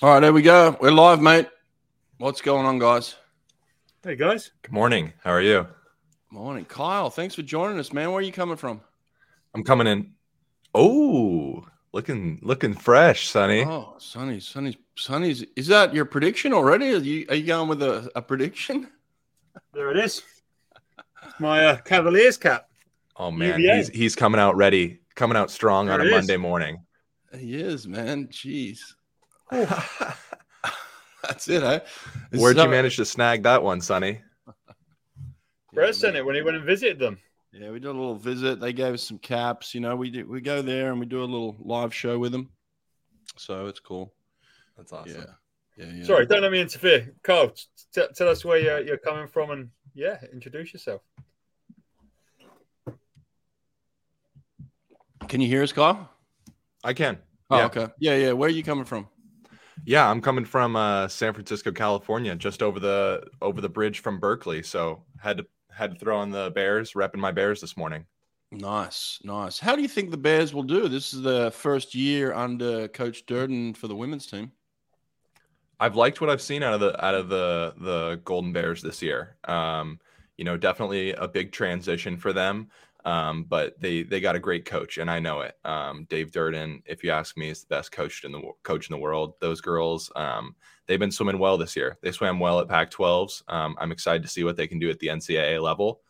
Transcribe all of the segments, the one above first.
All right, there we go. We're live, mate. What's going on, guys? Hey guys. Good morning. How are you? Morning, Kyle. Thanks for joining us, man. Where are you coming from? I'm coming in. Oh, looking looking fresh, Sonny. Oh, Sonny, Sonny's, Sonny's. Is that your prediction already? Are you, are you going with a, a prediction? There it is. It's my uh, Cavaliers cap. Oh man, UVA. he's he's coming out ready, coming out strong There on a it is. Monday morning. He is, man. Jeez. That's it, eh? It's Where'd so- you manage to snag that one, Sonny? Brett sent it when he went and visited them. Yeah, we did a little visit. They gave us some caps. You know, we do, we go there and we do a little live show with them. So it's cool. That's awesome. Yeah. Yeah. yeah. Sorry, don't let me interfere. Carl, t- tell us where you're, you're coming from and yeah, introduce yourself. Can you hear us, Carl? I can. Oh, yeah. okay. Yeah, yeah. Where are you coming from? Yeah, I'm coming from uh, San Francisco, California, just over the over the bridge from Berkeley. So had to had to throw on the Bears, repping my Bears this morning. Nice, nice. How do you think the Bears will do? This is the first year under Coach Durden for the women's team. I've liked what I've seen out of the out of the the Golden Bears this year. Um, you know, definitely a big transition for them. Um, but they they got a great coach, and I know it. Um, Dave Durden, if you ask me, is the best coach in the coach in the world. Those girls, um, they've been swimming well this year. They swam well at Pac-12s. Um, I'm excited to see what they can do at the NCAA level.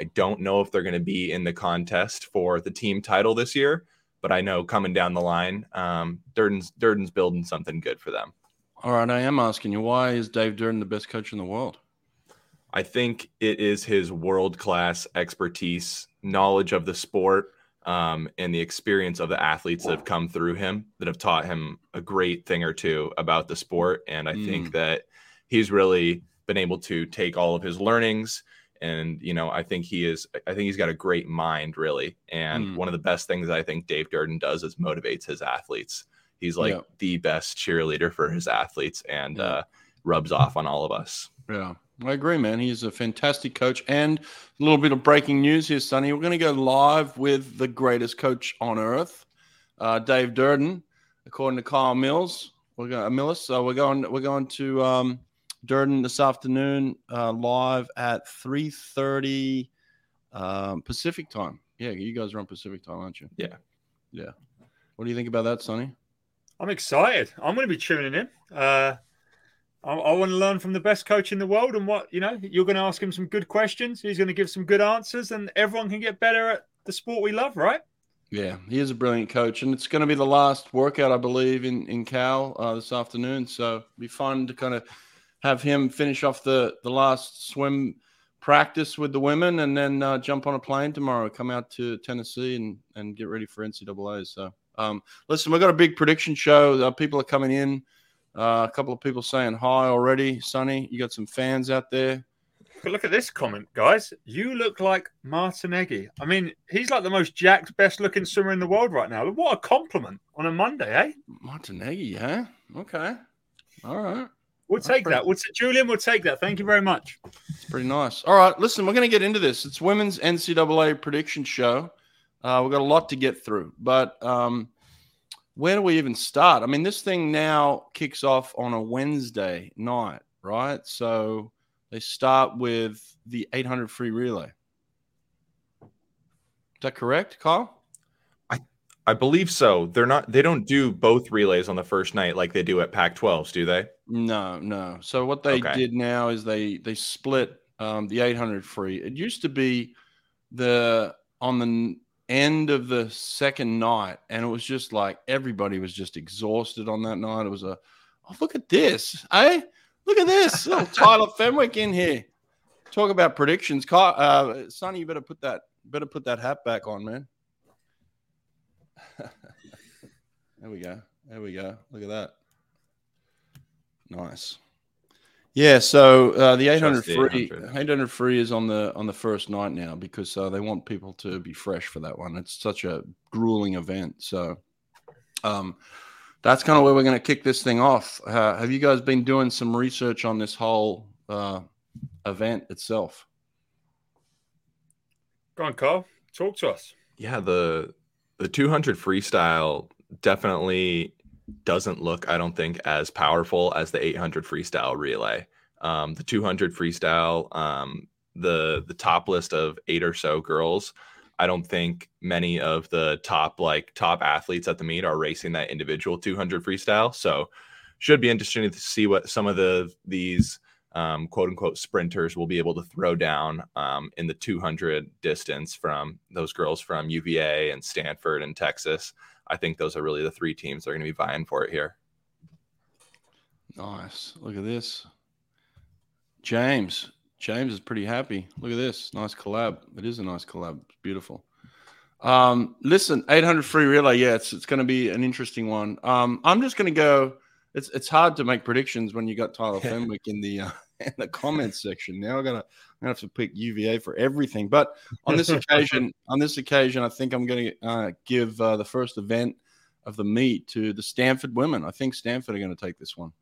I don't know if they're going to be in the contest for the team title this year, but I know coming down the line, um, Durden's Durden's building something good for them. All right, I am asking you, why is Dave Durden the best coach in the world? I think it is his world class expertise, knowledge of the sport, um, and the experience of the athletes that have come through him that have taught him a great thing or two about the sport. And I think that he's really been able to take all of his learnings. And, you know, I think he is, I think he's got a great mind, really. And Mm. one of the best things I think Dave Durden does is motivates his athletes. He's like Yeah. the best cheerleader for his athletes and Yeah. uh, rubs off on all of us. Yeah, I agree, man. He's a fantastic coach. And a little bit of breaking news here, Sonny. We're going to go live with the greatest coach on earth, uh, Dave Durden, according to Kyle Mills. We're going uh, Millis. So we're going. We're going to um, Durden this afternoon, uh, live at three thirty um, Pacific time. Yeah, you guys are on Pacific time, aren't you? Yeah. Yeah. What do you think about that, Sonny? I'm excited. I'm going to be tuning in. Uh, I, I want to learn from the best coach in the world, and what you know, you're going to ask him some good questions. He's going to give some good answers, and everyone can get better at the sport we love, right? Yeah, he is a brilliant coach, and it's going to be the last workout, I believe, in in Cal uh, this afternoon. So it'll be fun to kind of have him finish off the the last swim practice with the women, and then uh, jump on a plane tomorrow, come out to Tennessee, and and get ready for NCAA. So, um, listen, we've got a big prediction show. Uh, people are coming in. Uh, a couple of people saying hi already. Sonny, you got some fans out there. But look at this comment, guys. You look like Martinenghi. I mean, he's like the most jacked, best looking swimmer in the world right now. What a compliment on a Monday, eh? Martinenghi, yeah, okay, all right. We'll That's take pretty- that. We'll t- Julian, we'll take that. Thank you very much. It's pretty nice. All right, listen, we're going to get into this. It's women's NCAA prediction show. Uh, we've got a lot to get through, but um, where do we even start? I mean, this thing now kicks off on a Wednesday night, right? So they start with the 800 free relay. Is that correct, Kyle? I I believe so. They're not. They don't do both relays on the first night like they do at Pac-12s, do they? No, no. So what they Okay. did now is they they split um, the 800 free. It used to be the on the end of the second night, and it was just like everybody was just exhausted on that night. It was a oh look at this, eh? Look at this little Tyler Fenwick in here. Talk about predictions, uh, Sonny. You better put that better put that hat back on, man. there we go. There we go. Look at that. Nice. Yeah, so uh, the 800 free 800. 800 free is on the on the first night now because uh, they want people to be fresh for that one. It's such a grueling event. So um, that's kind of where we're going to kick this thing off. Uh, have you guys been doing some research on this whole uh, event itself? Go on, Carl. Talk to us. Yeah, the the 200 freestyle definitely doesn't look, I don't think, as powerful as the 800 freestyle relay. Um, the 200 freestyle, um, the the top list of eight or so girls. I don't think many of the top like top athletes at the meet are racing that individual 200 freestyle. So should be interesting to see what some of the these um, quote unquote sprinters will be able to throw down um, in the 200 distance from those girls from UVA and Stanford and Texas. I think those are really the three teams that are going to be vying for it here. Nice. Look at this. James. James is pretty happy. Look at this. Nice collab. It is a nice collab. It's beautiful. Um, listen, 800 free relay. Yeah, it's, it's going to be an interesting one. Um, I'm just going to go. It's it's hard to make predictions when you got Tyler Fenwick in the uh, in the comments section. Now I gotta I'm gonna have to pick UVA for everything. But on this occasion, on this occasion, I think I'm gonna uh, give uh, the first event of the meet to the Stanford women. I think Stanford are going to take this one.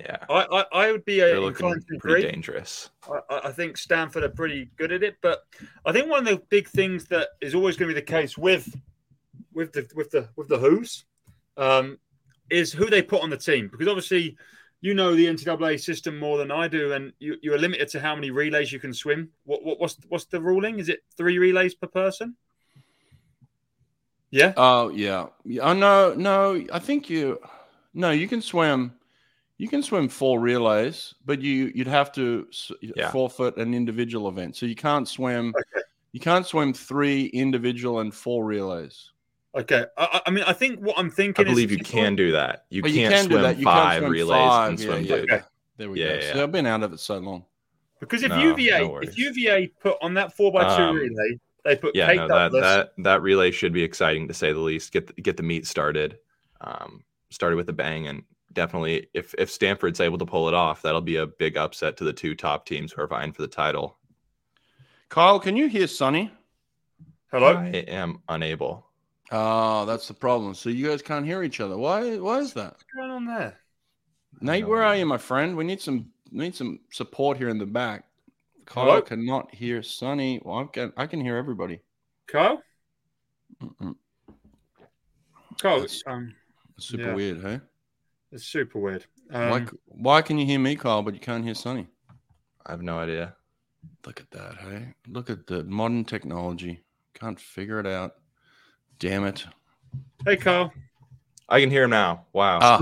Yeah, I, I, I would be uh, they're looking pretty agree. dangerous. I, I think Stanford are pretty good at it, but I think one of the big things that is always going to be the case with with the with the with the Who's um, is who they put on the team because obviously you know the NCAA system more than I do, and you, you are limited to how many relays you can swim. What, what what's what's the ruling? Is it three relays per person? Yeah. Oh yeah. yeah. Oh no, no. I think you. No, you can swim. You can swim four relays, but you you'd have to Yeah. forfeit an individual event. So you can't swim. Okay. You can't swim three individual and four relays. Okay. I, I- I mean, I think what I'm thinking. Is. I believe is you can do that. You But can't you can do swim that. You can't five swim relays five. and Yeah, swim yeah, two. Okay. There we Yeah, go. yeah, So. I've been out of it so long. because if No, UVA no if. UVA put on that four by two Um, relay, they put Yeah, Kate no, that Douglas. that that relay should be exciting to say the least. Get the, get the meet started, um, started with a bang, and definitely if if Stanford's able to pull it off, that'll be a big upset to the two top teams who are vying for the title. Kyle, can you hear Sonny? Hello. I am unable. Oh, that's the problem. So you guys can't hear each other. Why? Why is that? What's going on there? Nate, No where are you, my friend? We need some we need some support here in the back. Kyle Hello? cannot hear Sonny. Well, I can I can hear everybody. Carl? Mm-mm. Carl, That's- um, Super Yeah. weird, hey? it's super weird. why, Um, c- why can you hear me, Kyle, but you can't hear Sonny? I have no idea. Look at that, hey? Look at the modern technology. Can't figure it out. Damn it. hey, Carl. I can hear him now. Wow. Ah,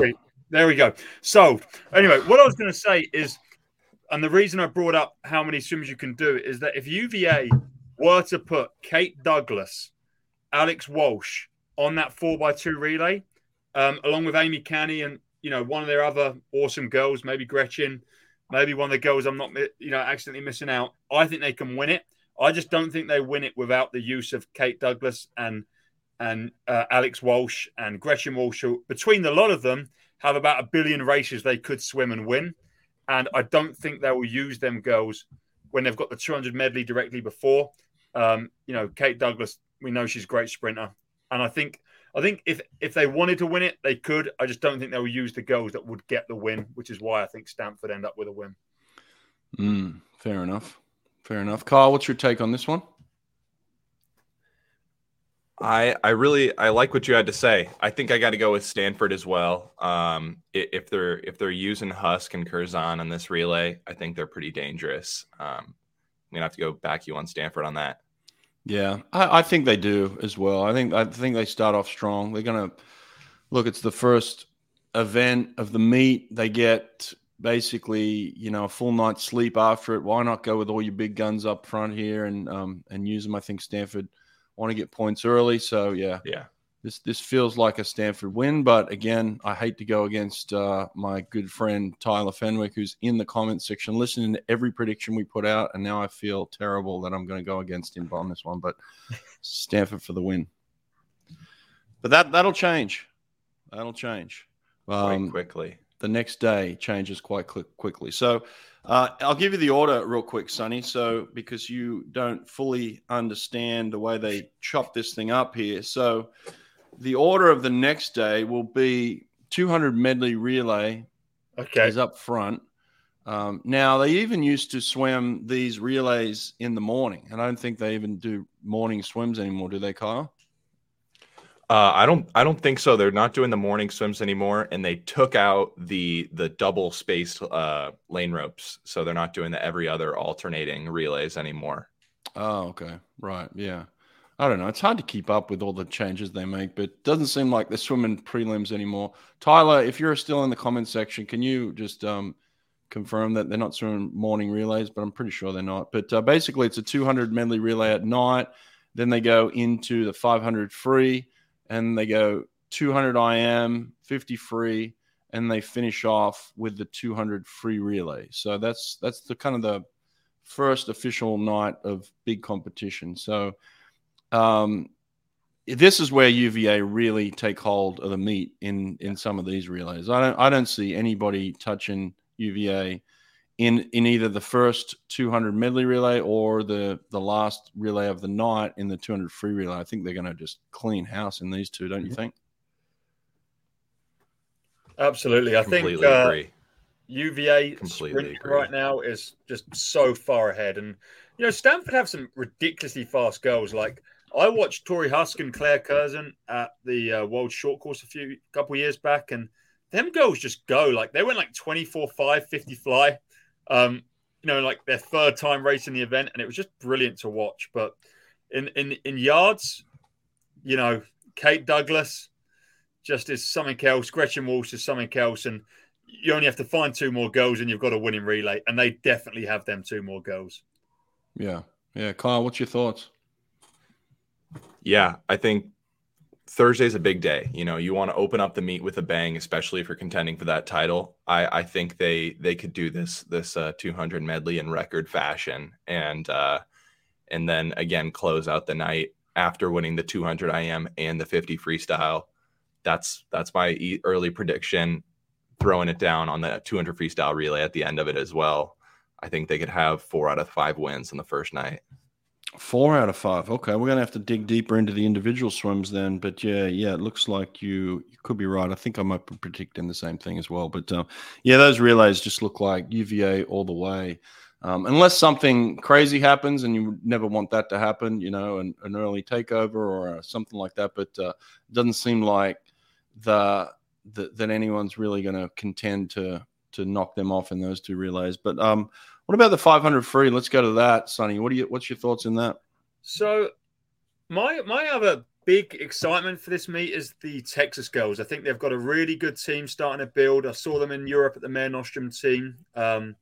There we go. So, anyway, what I was going to say is, and the reason I brought up how many swims you can do is that if UVA were to put Kate Douglas, Alex Walsh on that four by two relay, um, along with Aimee Canny and you know one of their other awesome girls, maybe Gretchen, maybe one of the girls I'm not you know accidentally missing out. I think they can win it. I just don't think they win it without the use of Kate Douglas and and uh, Alex Walsh and Gretchen Walsh. Between the lot of them, have about a billion races they could swim and win. And I don't think they will use them girls when they've got the 200 medley directly before. Um, you know, Kate Douglas, we know she's a great sprinter, and I think I think if if they wanted to win it, they could. I just don't think they will use the girls that would get the win, which is why I think Stanford end up with a win. mm, fair enough. Fair enough. Carl, what's your take on this one? I I really I like what you had to say. I think I got to go with Stanford as well. Um, if they're if they're using Huske and Curzon on this relay, I think they're pretty dangerous. Um, I'm gonna have to go back you on Stanford on that. Yeah, I, I think they do as well. I think I think they start off strong. They're gonna look. It's the first event of the meet. They get basically you know a full night's sleep after it. Why not go with all your big guns up front here and um, and use them? I think Stanford want to get points early. So yeah, Yeah, this this feels like a Stanford win. But again, I hate to go against uh, my good friend Tyler Fenwick, who's in the comment section listening to every prediction we put out, and now I feel terrible that I'm going to go against him on this one. But Stanford for the win. But that that'll change. That'll change. quite Um, quickly. the next day changes quite quick, quickly. So uh, I'll give you the order real quick, Sonny. So because you don't fully understand the way they chop this thing up here, so the order of the next day will be 200 medley relay Okay. is up front. Um, now they even used to swim these relays in the morning, and I don't think they even do morning swims anymore, do they, Kyle? Uh, I don't. I don't think so. They're not doing the morning swims anymore, and they took out the the double spaced uh, lane ropes, so they're not doing the every other alternating relays anymore. Oh, okay, right, yeah. I don't know. It's hard to keep up with all the changes they make, but it doesn't seem like they're swimming prelims anymore. Tyler, if you're still in the comment section, can you just um, confirm that they're not swimming morning relays? But I'm pretty sure they're not. But uh, basically, it's a 200 medley relay at night. Then they go into the 500 free, and they go 200 IM, 50 free, and they finish off with the 200 free relay. So that's that's the kind of the first official night of big competition. So um, this is where UVA really take hold of the meet in in some of these relays. I don't I don't see anybody touching UVA in in either the first 200 medley relay or the the last relay of the night in the 200 free relay. I think they're going to just clean house in these two, don't you mm-hmm. think? Absolutely, I Completely think uh, agree. UVA Completely agree. right now is just so far ahead, and you know Stanford have some ridiculously fast girls. like I watched Torri Huske and Claire Curzon at the uh, World Short Course a few couple years back, and them girls just go like they went like 24 5 50 fly um you know like their third time racing the event and it was just brilliant to watch. But in in in yards you know kate douglas just is something else. Gretchen walsh is something else. And you only have to find two more goals and you've got a winning relay. And they definitely have them two more goals yeah. Yeah. Kyle what's your thoughts? Yeah, I think Thursday's a big day. You know, you want to open up the meet with a bang, especially if you're contending for that title. I, I think they they could do this this uh, 200 medley in record fashion, and uh, and then again close out the night after winning the 200 IM and the 50 freestyle. That's that's my early prediction. Throwing it down on the 200 freestyle relay at the end of it as well. I think they could have four out of five wins in the first night. Four out of five. Okay, we're gonna have to dig deeper into the individual swims then. But yeah, yeah, it looks like you you could be right. I think I might be predicting the same thing as well. But uh, yeah, those relays just look like UVA all the way. Um, unless something crazy happens, and you never want that to happen, you know, an, an early takeover or uh, something like that. But uh, it doesn't seem like the, the that anyone's really going to contend to to knock them off in those two relays. But um, what about the 500 free? Let's go to that, Sonny. What do you? What's your thoughts in that? So, my my other big excitement for this meet is the Texas girls. I think they've got a really good team starting to build. I saw them in Europe at the Mare Nostrum team. Um,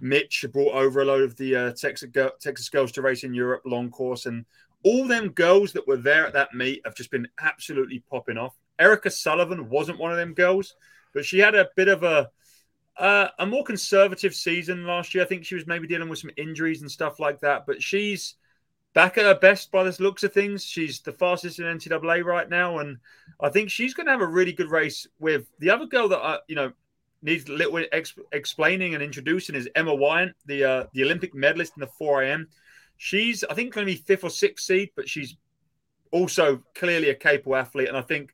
Mitch brought over a load of the uh, Texas Texas girls to race in Europe long course, and all them girls that were there at that meet have just been absolutely popping off. Erica Sullivan wasn't one of them girls, but she had a bit of a uh, a more conservative season last year. I think she was maybe dealing with some injuries and stuff like that, but she's back at her best by the looks of things. She's the fastest in NCAA right now, and I think she's going to have a really good race with the other girl that I, you know, needs a little ex- explaining and introducing is Emma Weyant, the uh, the Olympic medalist in the 4IM She's I think going to be fifth or sixth seed, but she's also clearly a capable athlete, and I think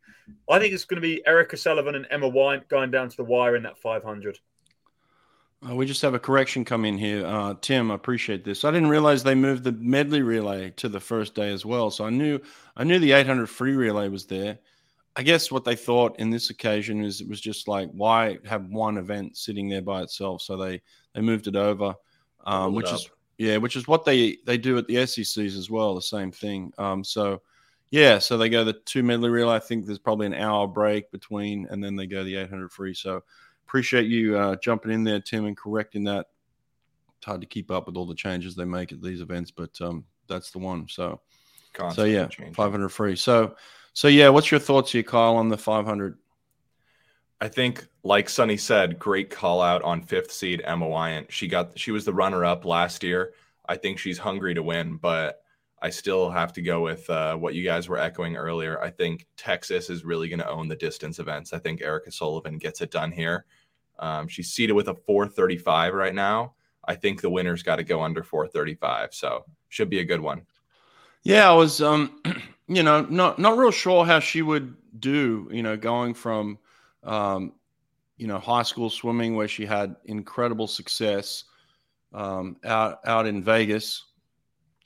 I think it's going to be Erica Sullivan and Emma Weyant going down to the wire in that 500. Uh, we just have a correction come in here. Uh, Tim, I appreciate this. I didn't realize they moved the medley relay to the first day as well. So I knew I knew the 800 free relay was there. I guess what they thought in this occasion is it was just like why have one event sitting there by itself? So they they moved it over, um, which is yeah, which is what they they do at the SECs as well. The same thing. Um, so yeah, so they go the two medley relay. I think there's probably an hour break between, and then they go the 800 free. So appreciate you uh, jumping in there, Tim, and correcting that. It's hard to keep up with all the changes they make at these events, but um, that's the one. So, Constantly so yeah, changing. 500 free. So, so yeah, what's your thoughts here, Kyle, on the 500? I think, like Sunny said, great call out on fifth seed Emma Weyant. She got she was the runner up last year. I think she's hungry to win, but I still have to go with uh, what you guys were echoing earlier. I think Texas is really going to own the distance events. I think Erica Sullivan gets it done here. Um, she's seated with a 435 right now. I think the winner's got to go under 435. So should be a good one. Yeah, I was, um, you know, not not real sure how she would do. You know, going from, um, you know, high school swimming where she had incredible success um, out out in Vegas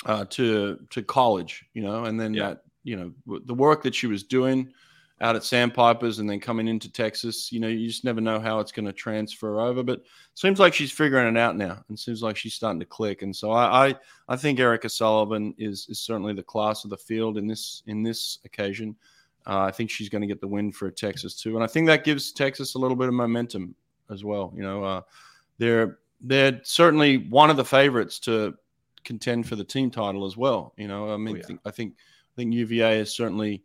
uh, to to college. You know, and then yeah. that you know the work that she was doing out at Sandpipers and then coming into Texas. You know, you just never know how it's going to transfer over. But seems like she's figuring it out now, and seems like she's starting to click. And so I, I, I think Erica Sullivan is is certainly the class of the field in this in this occasion. Uh, I think she's going to get the win for Texas too, and I think that gives Texas a little bit of momentum as well. You know, uh, they're they're certainly one of the favorites to contend for the team title as well. You know, I mean, oh, yeah. I think I think UVA is certainly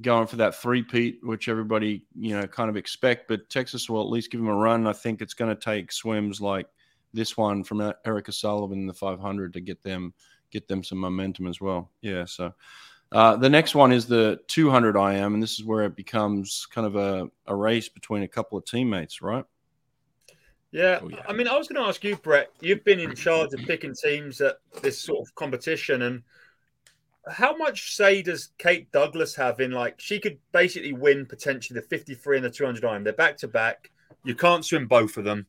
going for that three-peat, which everybody you know kind of expect. But Texas will at least give them a run. I think it's going to take swims like this one from Erica Sullivan in the 500 to get them get them some momentum as well. Yeah. So uh, the next one is the 200 IM, and this is where it becomes kind of a, a race between a couple of teammates, right? Yeah. Oh, yeah. I mean, I was going to ask you, Brett. You've been in charge of picking teams at this sort of competition, and how much say does Kate Douglas have in like she could basically win potentially the 53 and the 200 IM? They're back to back. You can't swim both of them,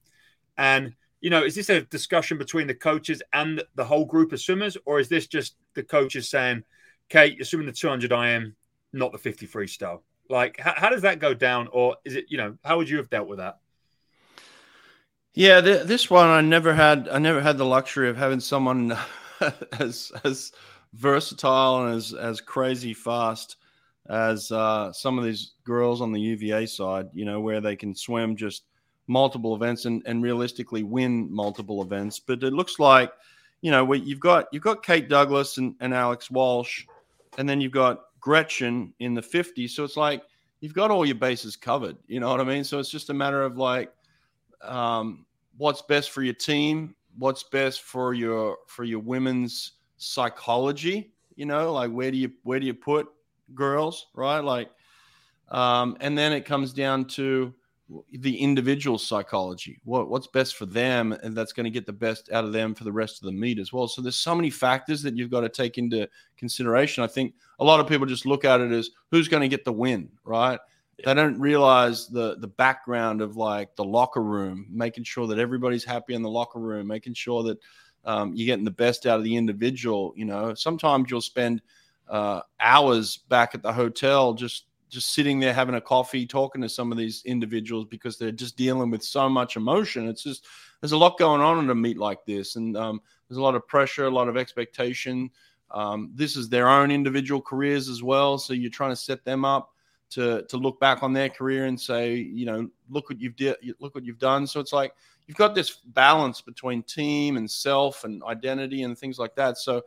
and you know, is this a discussion between the coaches and the whole group of swimmers, or is this just the coaches saying, "Kate, you're swimming the 200 IM, not the 53 style"? Like, how, how does that go down, or is it, you know, how would you have dealt with that? Yeah, th- this one I never had. I never had the luxury of having someone as as versatile and as as crazy fast as uh, some of these girls on the UVA side. You know, where they can swim just multiple events and, and realistically win multiple events. But it looks like, you know, we you've got you've got Kate Douglas and, and Alex Walsh, and then you've got Gretchen in the 50. So it's like you've got all your bases covered. You know what I mean? So it's just a matter of like um, what's best for your team, what's best for your for your women's psychology. You know, like where do you where do you put girls, right? Like, um, and then it comes down to the individual psychology what what's best for them and that's going to get the best out of them for the rest of the meet as well so there's so many factors that you've got to take into consideration i think a lot of people just look at it as who's going to get the win right they don't realize the the background of like the locker room, making sure that everybody's happy in the locker room, making sure that um, you're getting the best out of the individual. You know, sometimes you'll spend uh, hours back at the hotel just just sitting there having a coffee, talking to some of these individuals because they're just dealing with so much emotion. It's just there's a lot going on in a meet like this, and um, there's a lot of pressure, a lot of expectation. Um, this is their own individual careers as well, so you're trying to set them up to to look back on their career and say, you know, look what you've did, look what you've done. So it's like you've got this balance between team and self and identity and things like that. So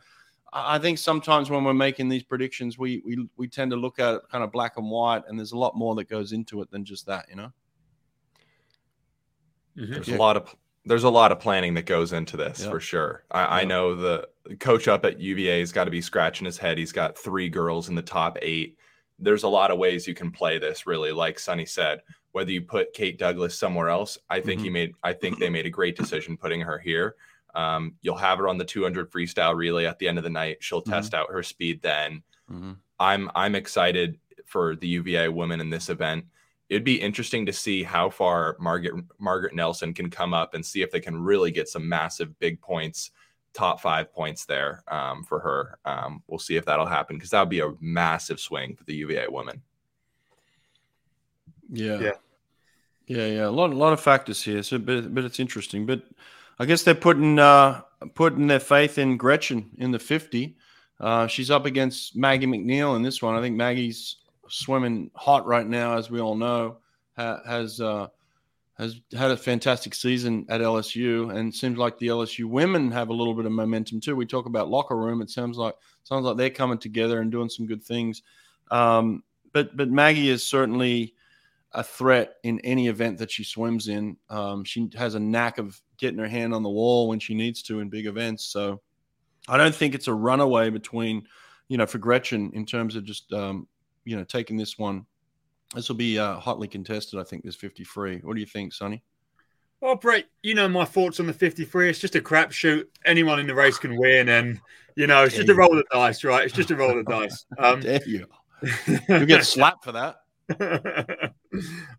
I think sometimes when we're making these predictions, we we we tend to look at it kind of black and white, and there's a lot more that goes into it than just that, you know. Mm-hmm. There's yeah. a lot of there's a lot of planning that goes into this yep. for sure. I, yep. I, know the coach up at UVA has got to be scratching his head. He's got three girls in the top eight there's a lot of ways you can play this really like Sunny said whether you put Kate Douglas somewhere else I think mm-hmm. he made I think they made a great decision putting her here um, you'll have her on the 200 freestyle relay at the end of the night she'll mm-hmm. test out her speed then mm-hmm. I'm I'm excited for the UVA women in this event it'd be interesting to see how far Margaret Margaret Nelson can come up and see if they can really get some massive big points top five points there um, for her. Um, we'll see if that'll happen because that would be a massive swing for the UVA women. Yeah. Yeah. Yeah, yeah, a lot, a lot of factors here. So, but, but it's interesting. But I guess they're putting uh, putting their faith in Gretchen in the fifty. Uh, she's up against Maggie MacNeil in this one. I think Maggie's swimming hot right now, as we all know. Ha- has uh, has had a fantastic season at LSU, and seems like the LSU women have a little bit of momentum too. We talk about locker room; it sounds like sounds like they're coming together and doing some good things. Um, but but Maggie is certainly a threat in any event that she swims in. Um, she has a knack of getting her hand on the wall when she needs to in big events. So I don't think it's a runaway between, you know, for Gretchen in terms of just um, you know taking this one this will be uh, hotly contested, I think, this 53. What do you think, Sonny? Well, Brett, you know my thoughts on the 53. It's just a crapshoot. Anyone in the race can win, and you know it's just a roll of the dice, right? It's just a roll of the dice. Um, Dare you? you get slapped for that.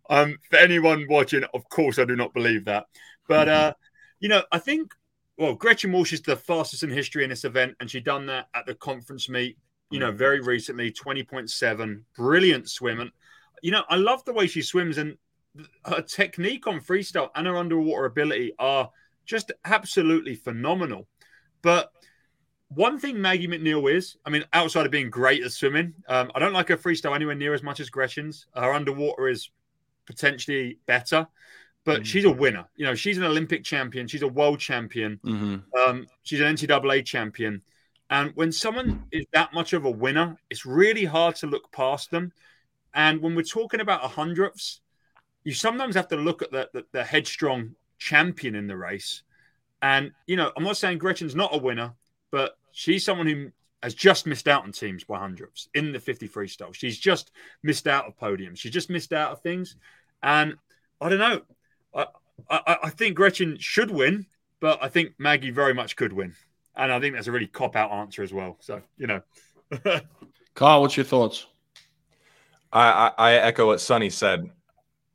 um, for anyone watching, of course, I do not believe that. But uh, you know, I think well, Gretchen Walsh is the fastest in history in this event, and she done that at the conference meet you know, very recently, 20.7, brilliant swim. You know, I love the way she swims and her technique on freestyle and her underwater ability are just absolutely phenomenal. But one thing Maggie MacNeil is, I mean, outside of being great at swimming, um, I don't like her freestyle anywhere near as much as Gretchen's. Her underwater is potentially better, but mm-hmm. she's a winner. You know, she's an Olympic champion, she's a world champion, mm-hmm. um, she's an NCAA champion. And when someone is that much of a winner, it's really hard to look past them. And when we're talking about a hundredths, you sometimes have to look at the, the, the headstrong champion in the race. And, you know, I'm not saying Gretchen's not a winner, but she's someone who has just missed out on teams by hundredths in the 50 freestyle. She's just missed out of podiums. She's just missed out of things. And I don't know. I, I, I think Gretchen should win, but I think Maggie very much could win. And I think that's a really cop out answer as well. So, you know. Carl, what's your thoughts? I, I, echo what Sonny said.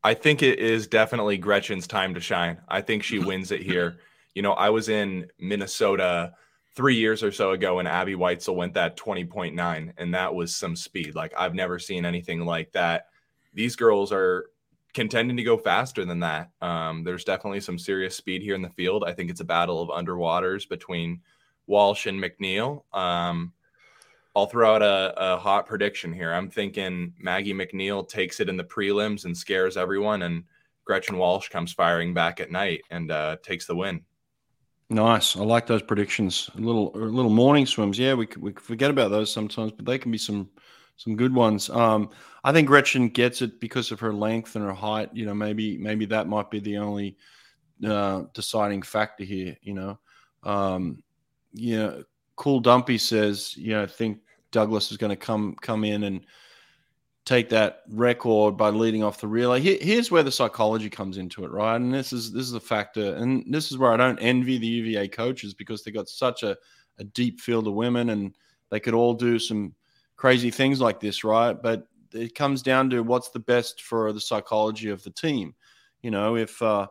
I think it is definitely Gretchen's time to shine. I think she wins it here. You know, I was in Minnesota three years or so ago and Abbey Weitzeil went that 20.9, and that was some speed. Like, I've never seen anything like that. These girls are contending to go faster than that. Um, there's definitely some serious speed here in the field. I think it's a battle of underwaters between Walsh and MacNeil. Um, I'll throw out a, a, hot prediction here. I'm thinking Maggie MacNeil takes it in the prelims and scares everyone, and Gretchen Walsh comes firing back at night and uh, takes the win. Nice. I like those predictions. A little, a little morning swims. Yeah, we we forget about those sometimes, but they can be some some good ones. Um, I think Gretchen gets it because of her length and her height. You know, maybe maybe that might be the only uh, deciding factor here. You know, um, you know, Cool Dumpy says, you know, think Douglas is going to come come in and take that record by leading off the relay. here's where the psychology comes into it, right? And this is this is a factor, and this is where I don't envy the UVA coaches because they got such a, a deep field of women, and they could all do some crazy things like this, right? But it comes down to what's the best for the psychology of the team. You know, if uh,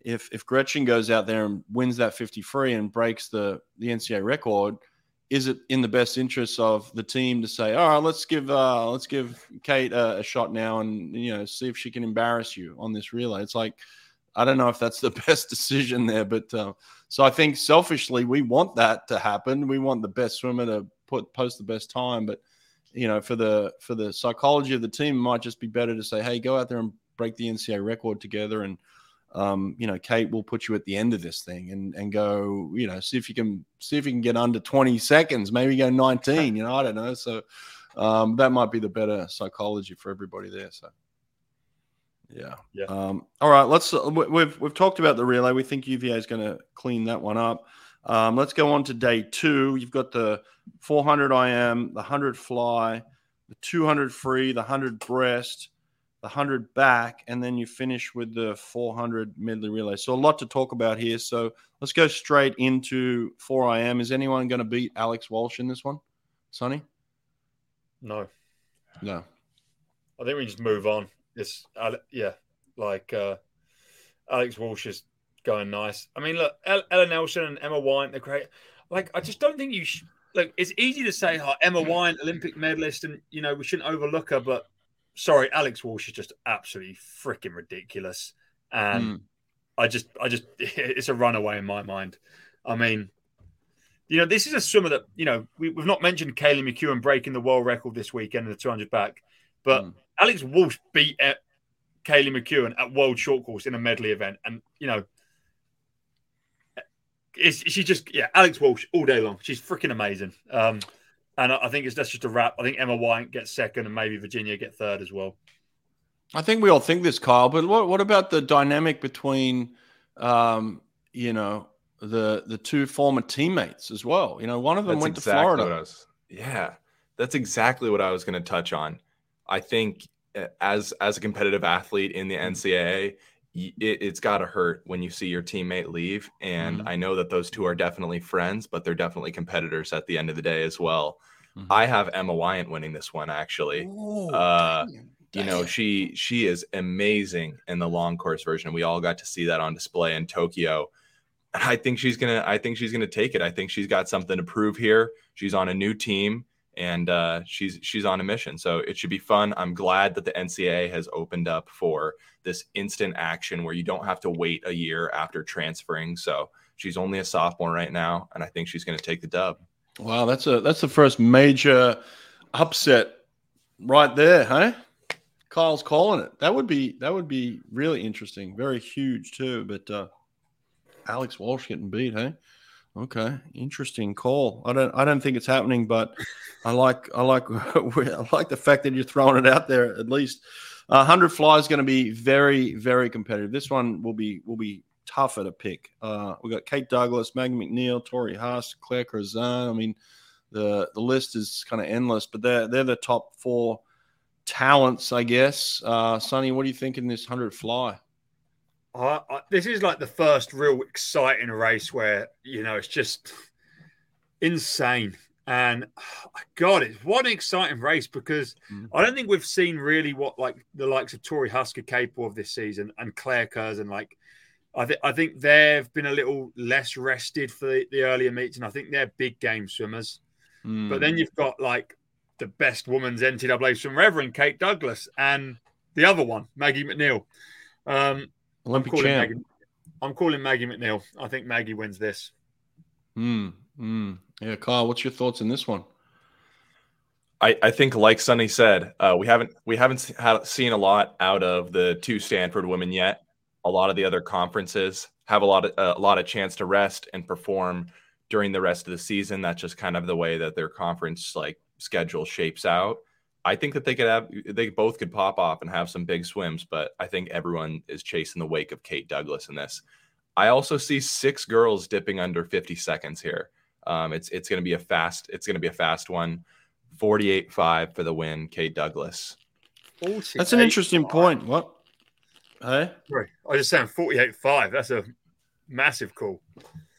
if if Gretchen goes out there and wins that 50 free and breaks the the NCAA record is it in the best interest of the team to say, all right, let's give uh, let's give Kate a, a, shot now and you know see if she can embarrass you on this relay? It's like I don't know if that's the best decision there, but uh, so I think selfishly we want that to happen. We want the best swimmer to put post the best time, but you know for the for the psychology of the team, it might just be better to say, hey, go out there and break the NCAA record together and um, you know, Kate will put you at the end of this thing and and go, you know, see if you can see if you can get under 20 seconds, maybe go 19, you know, I don't know. So um, that might be the better psychology for everybody there. So yeah. Yeah. Um, all right, let's uh, we've we've talked about the relay. We think UVA is going to clean that one up. Um, let's go on to day two. You've got the 400 IM, the 100 fly, the 200 free, the 100 breast, the 100 back, and then you finish with the 400 medley relay. So a lot to talk about here. So let's go straight into 4IM. Is anyone going to beat Alex Walsh in this one, Sonny? No. No. I think we just move on. It's, yeah, like uh, Alex Walsh is going nice. I mean, look, Ella Nelson and Emma Weyant, they're great. Like, I just don't think you should. Look, it's easy to say, oh, Emma Weyant, Olympic medalist, and, you know, we shouldn't overlook her, but sorry, Alex Walsh is just absolutely freaking ridiculous. And mm. I just, I just, it's a runaway in my mind. I mean, you know, this is a swimmer that, you know, we, have not mentioned Kaylee McKeown breaking the world record this weekend in the 200 back, but mm. Alex Walsh beat Kaylee McKeown at World Short Course in a medley event. And, you know, is she just, yeah, Alex Walsh all day long. She's freaking amazing. Um, and I think it's that's just a wrap. I think Emma White gets second, and maybe Virginia get third as well. I think we all think this, Kyle. But what what about the dynamic between, um, you know, the the two former teammates as well? You know, one of them that's went exactly to Florida. Was, yeah, that's exactly what I was going to touch on. I think uh, as as a competitive athlete in the NCAA, it, has got to hurt when you see your teammate leave. And mm-hmm. I know that those two are definitely friends, but they're definitely competitors at the end of the day as well. Mm-hmm. I have Emma Weyant winning this one actually. Oh, uh, you know, she she is amazing in the long course version. We all got to see that on display in Tokyo. And I think she's gonna I think she's gonna take it. I think she's got something to prove here. She's on a new team and uh, she's she's on a mission. So it should be fun. I'm glad that the NCAA has opened up for this instant action where you don't have to wait a year after transferring. So she's only a sophomore right now, and I think she's going to take the dub. Wow, that's a that's the first major upset right there, huh? Kyle's calling it. That would be that would be really interesting. Very huge too. But uh, Alex Walsh getting beat, hey? Okay, interesting call. I don't I don't think it's happening, but I like I like I like the fact that you're throwing it out there at least. Uh, hundred fly is going to be very very competitive. This one will be will be tougher to pick. Uh, we got Kate Douglas, Maggie MacNeil, Torri Huske, Claire Curzon. I mean, the the list is kind of endless, but they're they're the top four talents, I guess. Uh, Sonny, what do you think in this hundred fly? I, I, this is like the first real exciting race where you know it's just insane. And God, it's one exciting race because mm. I don't think we've seen really what like the likes of Tori Husker capable of this season and Claire Curzon. Like, I think I think they've been a little less rested for the, the earlier meets, and I think they're big game swimmers. Mm. But then you've got like the best woman's NCAA swimmer ever in Kate Douglas, and the other one, Maggie MacNeil. Um, Olympic I'm champ. Maggie, I'm calling Maggie McNeil. I think Maggie wins this. Hmm. Mm. Yeah, Kyle, what's your thoughts on this one? I, I think, like Sunny said, uh, we haven't we haven't had, seen a lot out of the two Stanford women yet. A lot of the other conferences have a lot of uh, a lot of chance to rest and perform during the rest of the season. That's just kind of the way that their conference like schedule shapes out. I think that they could have they both could pop off and have some big swims, but I think everyone is chasing the wake of Kate Douglas in this. I also see six girls dipping under 50 seconds here. Um, it's it's going to be a fast it's going to be a fast one. 48-5 for the win, Kate Douglas. That's an interesting point. What? Hey? Sorry, I was just saying 48-5. That's a massive call.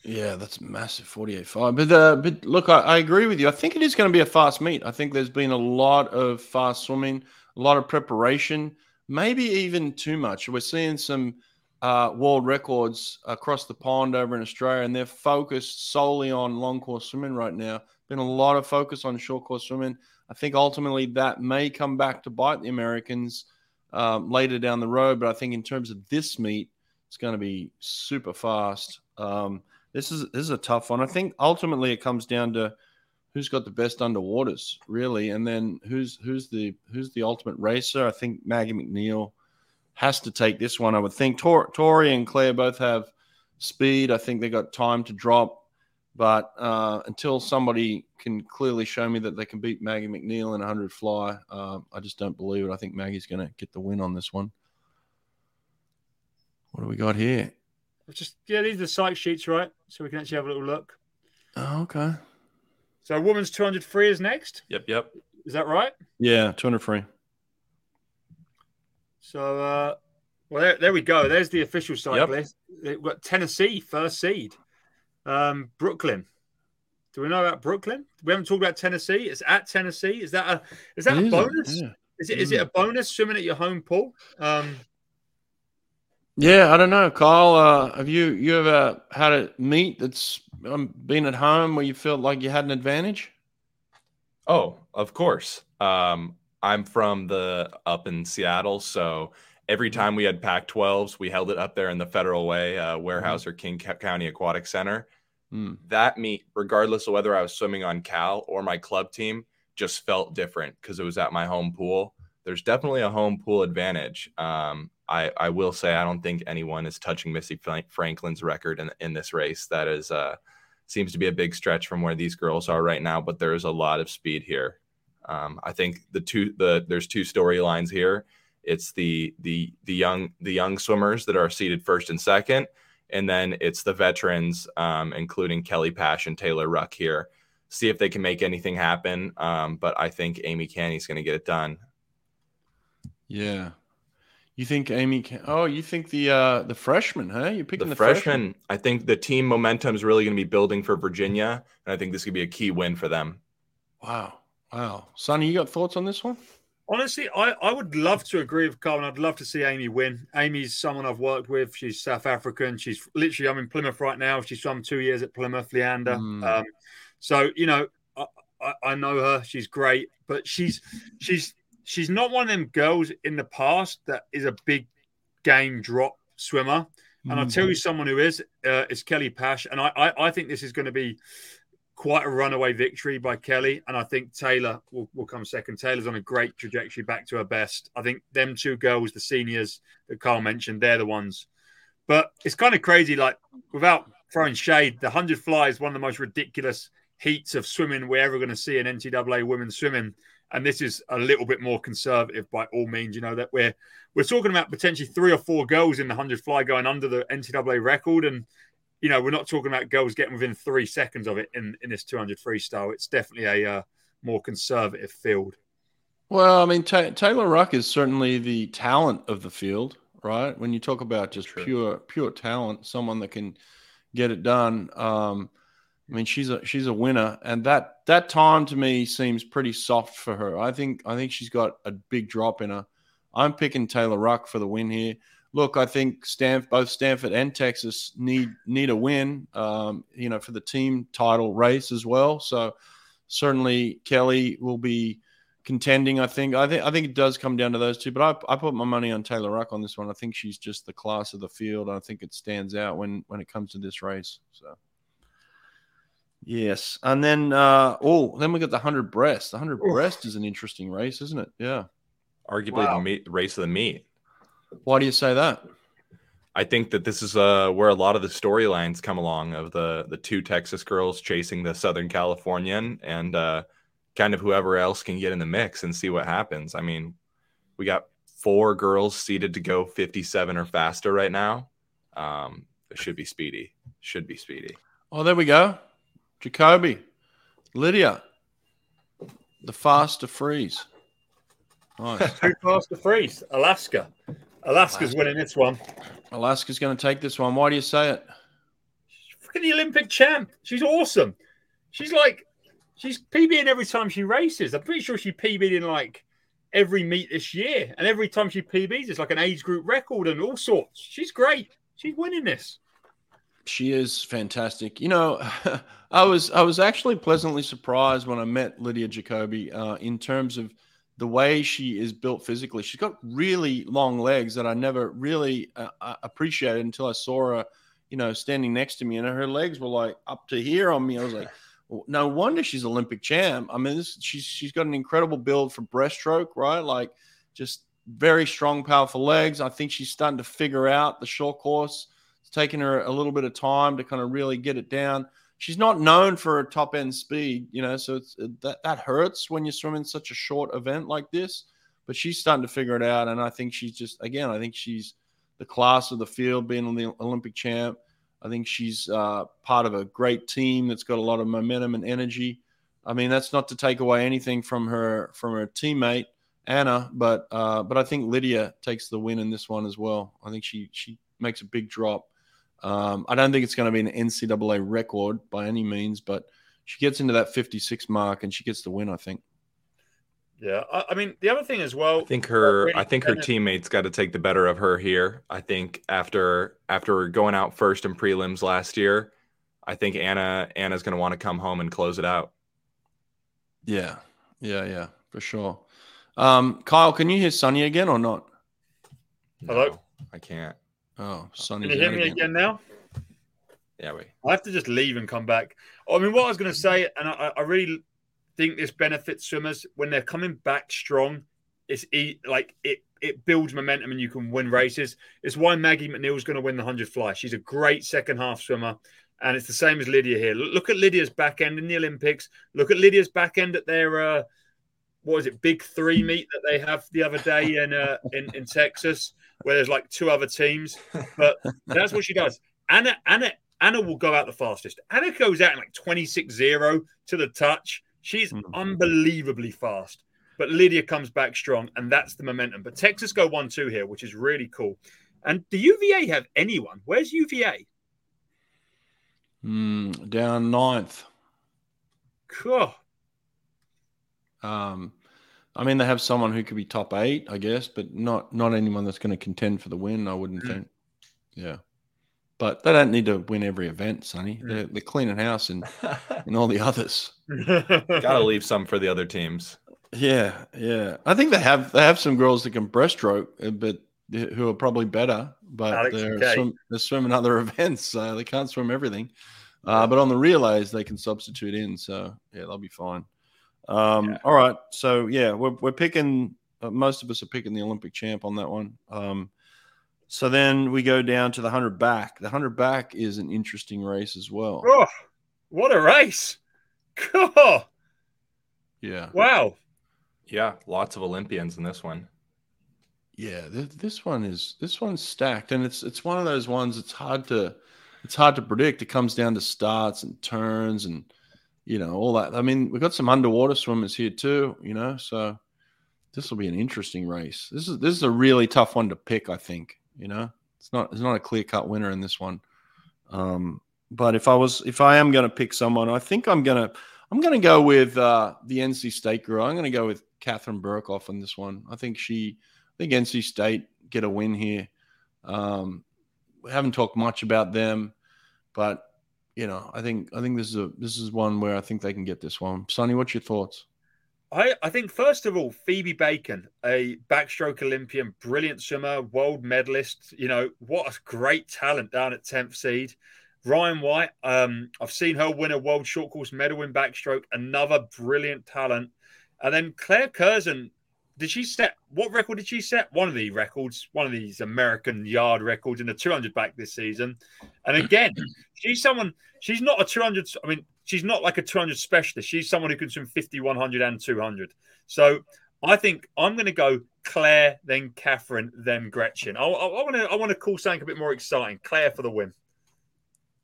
Yeah, that's massive 48 5. But, uh, but look, I, I, agree with you. I think it is going to be a fast meet. I think there's been a lot of fast swimming, a lot of preparation, maybe even too much. We're seeing some uh, world records across the pond over in Australia, and they're focused solely on long course swimming right now. Been a lot of focus on short course swimming. I think ultimately that may come back to bite the Americans um, later down the road. But I think in terms of this meet, it's going to be super fast. Um, this is this is a tough one. I think ultimately it comes down to who's got the best underwaters, really, and then who's who's the who's the ultimate racer. I think Maggie MacNeil has to take this one. I would think Tor- Tori and Claire both have speed. I think they got time to drop, but uh, until somebody can clearly show me that they can beat Maggie MacNeil in a 100 fly, uh, I just don't believe it. I think Maggie's going to get the win on this one. What do we got here? Just yeah, these are the psych sheets, right? So we can actually have a little look. Oh, okay. So women's 200 free is next. Yep, yep. Is that right? Yeah, 200 free. So, uh, well, there, there we go. There's the official site yep. list. We've got Tennessee, first seed. Um, Brooklyn. Do we know about Brooklyn? We haven't talked about Tennessee. It's at Tennessee. Is that a is that it a is bonus? yeah. Is it is it mm. a bonus swimming at your home pool? Um, yeah, I don't know, Kyle. Uh, have you you ever had a meet that's um, been at home where you felt like you had an advantage? Oh, of course. Um, I'm from the up in Seattle, so every mm-hmm. time we had Pac-12s, we held it up there in the Federal Way uh, warehouse mm. or King County Aquatic Center. Mm. That meet, regardless of whether I was swimming on Cal or my club team, just felt different because it was at my home pool. There's definitely a home pool advantage. Um, I, I will say I don't think anyone is touching Missy Franklin's record in, in this race. That is uh, seems to be a big stretch from where these girls are right now, but there is a lot of speed here. Um, I think the two the there's two storylines here. It's the the the young the young swimmers that are seated first and second, and then it's the veterans, um, including Kelly Pash and Taylor Ruck here. See if they can make anything happen. Um, but I think Aimee Canny's going to get it done. Yeah, you think Amy? Can, oh, you think the uh, the freshman? Huh? You're picking the, the freshman. I think the team momentum is really going to be building for Virginia, and I think this could be a key win for them. Wow, wow, Sonny, you got thoughts on this one? Honestly, I, I would love to agree with Carl, and I'd love to see Amy win. Amy's someone I've worked with. She's South African. She's literally I'm in Plymouth right now. She's from two years at Plymouth, Leander. Mm. Um, so you know, I, I, I know her. She's great, but she's she's she's not one of them girls in the past that is a big game drop swimmer. And I'll tell you someone who is, uh, is Kelly Pash. And I, I, I think this is going to be quite a runaway victory by Kelly. And I think Taylor will, will come second. Taylor's on a great trajectory back to her best. I think them two girls, the seniors that Carl mentioned, they're the ones. But it's kind of crazy. Like, without throwing shade, the 100 fly is one of the most ridiculous heats of swimming we're ever going to see in NCAA women's swimming and this is a little bit more conservative by all means. You know that we're we're talking about potentially three or four girls in the hundred fly going under the NCAA record, and you know we're not talking about girls getting within three seconds of it in in this 200 freestyle. It's definitely a uh, more conservative field. Well, I mean, Taylor Ruck is certainly the talent of the field, right? When you talk about just True. pure pure talent, someone that can get it done. Um, I mean, she's a she's a winner, and that that time to me seems pretty soft for her. I think I think she's got a big drop in her. I'm picking Taylor Ruck for the win here. Look, I think Stanf- both Stanford and Texas need need a win, um, you know, for the team title race as well. So certainly Kelly will be contending. I think I think I think it does come down to those two. But I, I put my money on Taylor Ruck on this one. I think she's just the class of the field. I think it stands out when when it comes to this race. So. Yes, and then uh, oh, then we got the hundred breast. The hundred breast is an interesting race, isn't it? Yeah, arguably wow. the meet, race of the meet. Why do you say that? I think that this is uh, where a lot of the storylines come along of the the two Texas girls chasing the Southern Californian and uh, kind of whoever else can get in the mix and see what happens. I mean, we got four girls seated to go 57 or faster right now. Um, it should be speedy. Should be speedy. Oh, there we go. Jacoby, Lydia, the fast to freeze. Nice. Too fast to freeze. Alaska. Alaska's Alaska. winning this one. Alaska's going to take this one. Why do you say it? She's freaking the Olympic champ. She's awesome. She's like, she's PBing every time she races. I'm pretty sure she PB'd in like every meet this year. And every time she PBs, it's like an age group record and all sorts. She's great. She's winning this. She is fantastic. You know, I was I was actually pleasantly surprised when I met Lydia Jacoby uh, in terms of the way she is built physically. She's got really long legs that I never really uh, uh appreciated until I saw her, you know, standing next to me, and her legs were like up to here on me. I was like, well, no wonder she's Olympic champ. I mean, this, she's she's got an incredible build for breaststroke, right? Like, just very strong, powerful legs. I think she's starting to figure out the short course It's taken her a little bit of time to kind of really get it down. She's not known for a top end speed, you know, so it's that that hurts when you swim in such a short event like this. But she's starting to figure it out, and I think she's just again, I think she's the class of the field, being the Olympic champ. I think she's uh, part of a great team that's got a lot of momentum and energy. I mean, that's not to take away anything from her from her teammate Anna, but uh, but I think Lydia takes the win in this one as well. I think she she makes a big drop. Um, I don't think it's going to be an NCAA record by any means, but she gets into that 56 mark and she gets the win. I think. Yeah, I, I mean the other thing as well. I think her. I think her teammates got to take the better of her here. I think after after going out first in prelims last year, I think Anna Anna's going to want to come home and close it out. Yeah, yeah, yeah, for sure. Um, Kyle, can you hear Sunny again or not? No, Hello, I can't. Oh, Sonny. Can you hear me again. again now? Yeah, we. I have to just leave and come back. I mean, what I was going to say, and I, I, really think this benefits swimmers when they're coming back strong. It's e- like it it builds momentum and you can win races. It's why Maggie MacNeil is going to win the hundred fly. She's a great second half swimmer, and it's the same as Lydia here. Look at Lydia's back end in the Olympics. Look at Lydia's back end at their uh, what is it, big three meet that they have the other day in uh, in, in Texas where there's like two other teams. But that's what she does. Anna, Anna, Anna will go out the fastest. Anna goes out in like 26-0 to the touch. She's mm. unbelievably fast. But Lydia comes back strong, and that's the momentum. But Texas go 1 2 here, which is really cool. And do UVA have anyone? Where's UVA? Mm, down ninth. Cool. Um, I mean, they have someone who could be top eight, I guess, but not not anyone that's going to contend for the win. I wouldn't mm. think. Yeah. but they don't need to win every event, Sonny. Mm. They're, they're cleaning house and in all the others. Gotta leave some for the other teams. Yeah, yeah. I think they have they have some girls that can breaststroke, uh, but who are probably better, but Alex they're, and swim, they're swimming other events, so they can't swim everything. Uh, but on the relays, they can substitute in, so yeah, they'll be fine. Um, Yeah. All right, so yeah, we're we're picking. Uh, most of us are picking the Olympic champ on that one. Um, so then we go down to the hundred back. The hundred back is an interesting race as well. oh, what a race! God, Yeah, wow. Yeah, lots of Olympians in this one. Yeah, th- this one is this one's stacked, and it's it's one of those ones. It's hard to it's hard to predict. It comes down to starts and turns, and you know all that. I mean, we've got some underwater swimmers here too. You know, so this will be an interesting race. This is this is a really tough one to pick. I think. You know, it's not it's not a clear cut winner in this one. Um, but if I was if I am going to pick someone, I think I'm gonna I'm gonna go with uh, the NC State girl. I'm gonna go with Katharine Berkoff on this one. I think she. I think NC State get a win here. Um, we haven't talked much about them, but you know, I think I think this is a this is one where I think they can get this one. Sonny, what's your thoughts? I, I think first of all, Phoebe Bacon, a backstroke Olympian, brilliant swimmer, world medalist. You know what a great talent down at tenth seed. Rhyan White, um, I've seen her win a world short course medal in backstroke, another brilliant talent. And then Claire Curzan, did she set what record did she set? One of the records, one of these American yard records in the 200 back this season. And again, she's someone, she's not a 200, I mean, she's not like a 200 specialist. She's someone who can swim 50, 100, and 200. So I think I'm going to go Claire, then Katharine, then Gretchen. I, I, I want to I want to call something a bit more exciting. Claire for the win.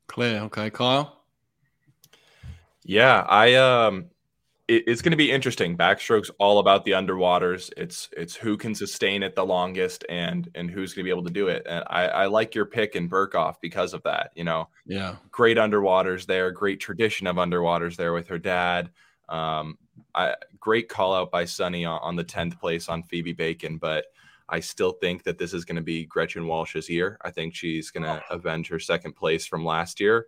Claire, okay, Kyle. Yeah, I um it, it's going to be interesting. Backstroke's all about the underwaters. It's it's who can sustain it the longest and and who's going to be able to do it. And I, I like your pick in Berkoff because of that. You know, Yeah, great underwaters there, great tradition of underwaters there with her dad. Um, I, great call out by Sunny on, on the tenth place on Phoebe Bacon, but I still think that this is going to be Gretchen Walsh's year. I think she's going to avenge her second place from last year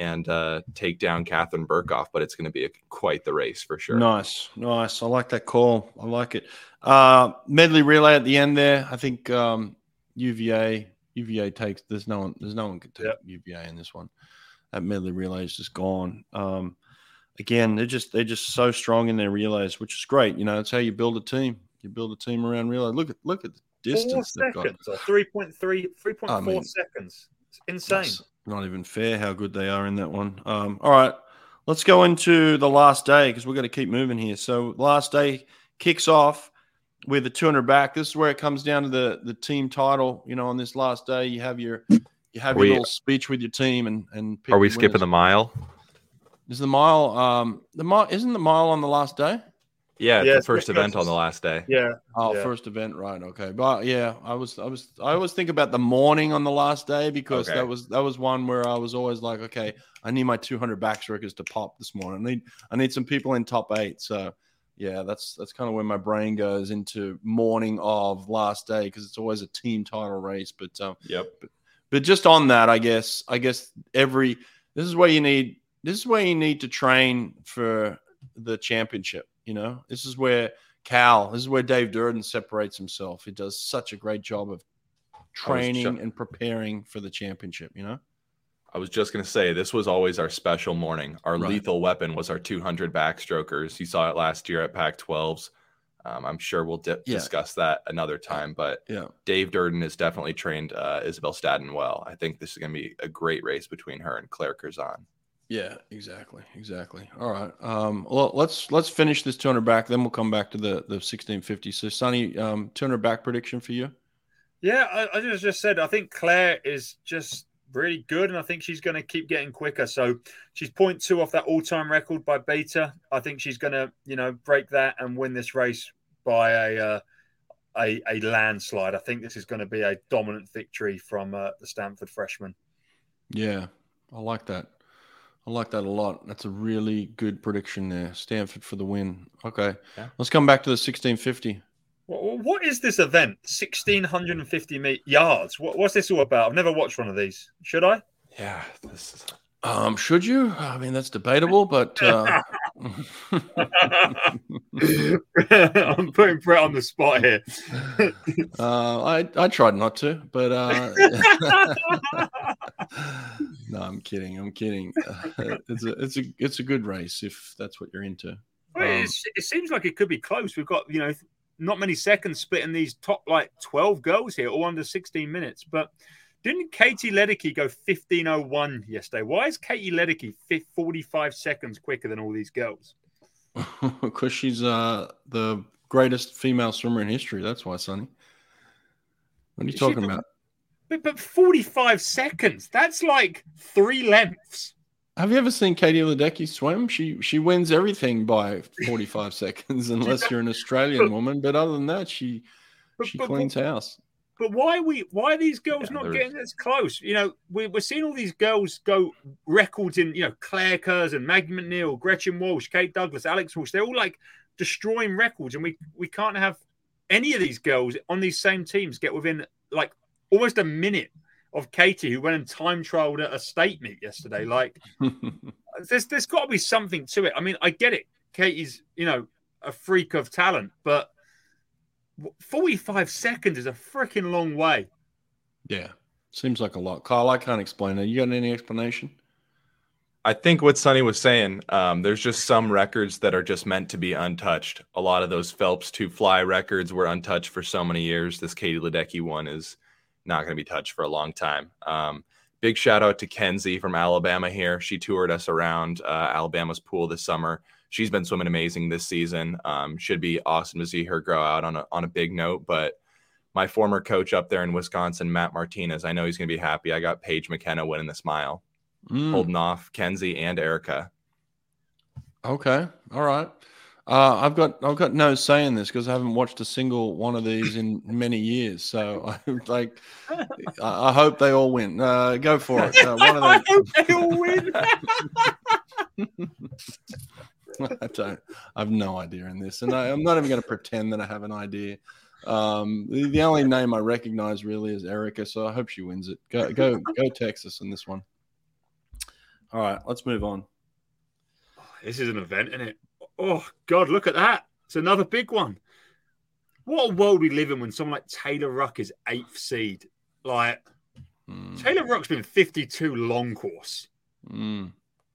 and uh, take down Katharine Berkoff, but it's going to be a, quite the race for sure. nice, nice. I like that call. I like it. Uh, medley relay at the end there. I think um, UVA UVA takes. There's no one. There's no one could take Yep. UVA in this one. That medley relay is just gone. Um, again, they're just they're just so strong in their relays, which is great. You know, it's how you build a team. You build a team around relay. Look at look at the distance Four they've got. seconds or 3.3, 3.4 I mean, seconds. It's insane. That's not even fair how good they are in that one. Um, all right, let's go into the last day because we're going to keep moving here. So last day kicks off with the 200 back. This is where it comes down to the the team title. You know, on this last day, you have your you have We- your little speech with your team and and Are we skipping winners. the mile? Is the mile um the mile isn't the mile on the last day? Yeah, Yeah, the first the event on the last day. Yeah. Oh, Yeah. first event, right? Okay, but yeah, I was, I was, I always think about the morning on the last day because Okay. that was that was one where I was always like, okay, I need my 200 backstrokers to pop this morning. I need, I need some people in top eight. So, yeah, that's that's kind of where my brain goes into morning of last day because it's always a team title race. But um, Yep. but just on that, I guess, I guess every this is where you need this is where you need to train for the championship. You know, this is where Cal, this is where Dave Durden separates himself. He does such a great job of training ju- and preparing for the championship. You know, I was just going to say this was always our special morning. Our Right. lethal weapon was our 200 backstrokers. You saw it last year at Pac 12s. Um, I'm sure we'll di- Yeah. discuss that another time, but yeah, Dave Durden has definitely trained uh, Isabelle Stadden well. I think this is going to be a great race between her and Claire Curzan. Yeah, exactly, exactly. All right, um, well, let's let's finish this 200 back, then we'll come back to the the 1650. So, Sonny, um, 200 back prediction for you? Yeah, I, I just just said I think Claire is just really good, and I think she's going to keep getting quicker. So she's point two off that all time record by Beata. I think she's going to you know break that and win this race by a uh, a, a landslide. I think this is going to be a dominant victory from uh, the Stanford freshman. Yeah, I like that. I like that a lot. That's a really good prediction there. Stanford for the win. Okay. Yeah. Let's come back to the 1650. What is this event? 1650 yards. What's this all about? I've never watched one of these. Should I? Yeah, this is Um, should you? I mean, that's debatable, but uh, I'm putting Brett on the spot here. uh, I I tried not to, but uh, no, I'm kidding. I'm kidding. Uh, it's a it's a it's a good race if that's what you're into. Well, Um, it seems like it could be close. We've got, you know, not many seconds splitting these top like 12 girls here, all under 16 minutes. But didn't Katie Ledecky go 15.01 yesterday? Why is Katie Ledecky 45 seconds quicker than all these girls? because she's uh the greatest female swimmer in history. That's why, Sonny. What are you talking about? But, but 45 seconds, that's like three lengths. Have you ever seen Katie Ledecky swim? She she wins everything by 45 seconds, unless you're an Australian woman. But other than that, she she cleans house. But why are we why are these girls Yeah, not getting this close? You know, we, we're seeing all these girls go records in, you know, Claire Curzan, Maggie MacNeil, Gretchen Walsh, Kate Douglas, Alex Walsh. They're all like destroying records, and we we can't have any of these girls on these same teams get within like almost a minute of Katie, who went and time trialed at a state meet yesterday. Like, there's there's got to be something to it. I mean, I get it. Katie's, you know, a freak of talent, but 45 seconds is a freaking long way. yeah, seems like a lot. Kyle, I can't explain it. You got any explanation? I think what Sonny was saying, um, there's just some records that are just meant to be untouched. A lot of those Phelps to fly records were untouched for so many years. This Katie Ledecky one is not going to be touched for a long time. Um, big shout out to Kensey from Alabama here. She toured us around uh, Alabama's pool this summer. She's been swimming amazing this season. Um, should be awesome to see her grow out on a, on a big note. But my former coach up there in Wisconsin, Matt Martinez, I know he's going to be happy. I got Paige McKenna winning this mile Mm, holding off Kensey and Erica. okay, all right. Uh, I've got I've got no say in this because I haven't watched a single one of these in many years. So I like I, I hope they all win. Uh, go for it. Uh, one of I hope they all win. I don't. I have no idea in this, and I, I'm not even going to pretend that I have an idea. Um, the, the only name I recognize really is Erica, so I hope she wins it. Go, go, go, Texas in this one. All right, let's move on. this is an event, isn't it? Oh God, look at that! It's another big one. What a world we live in when someone like Taylor Ruck is eighth seed. Like Mm, Taylor Ruck's been 52 long course. mm.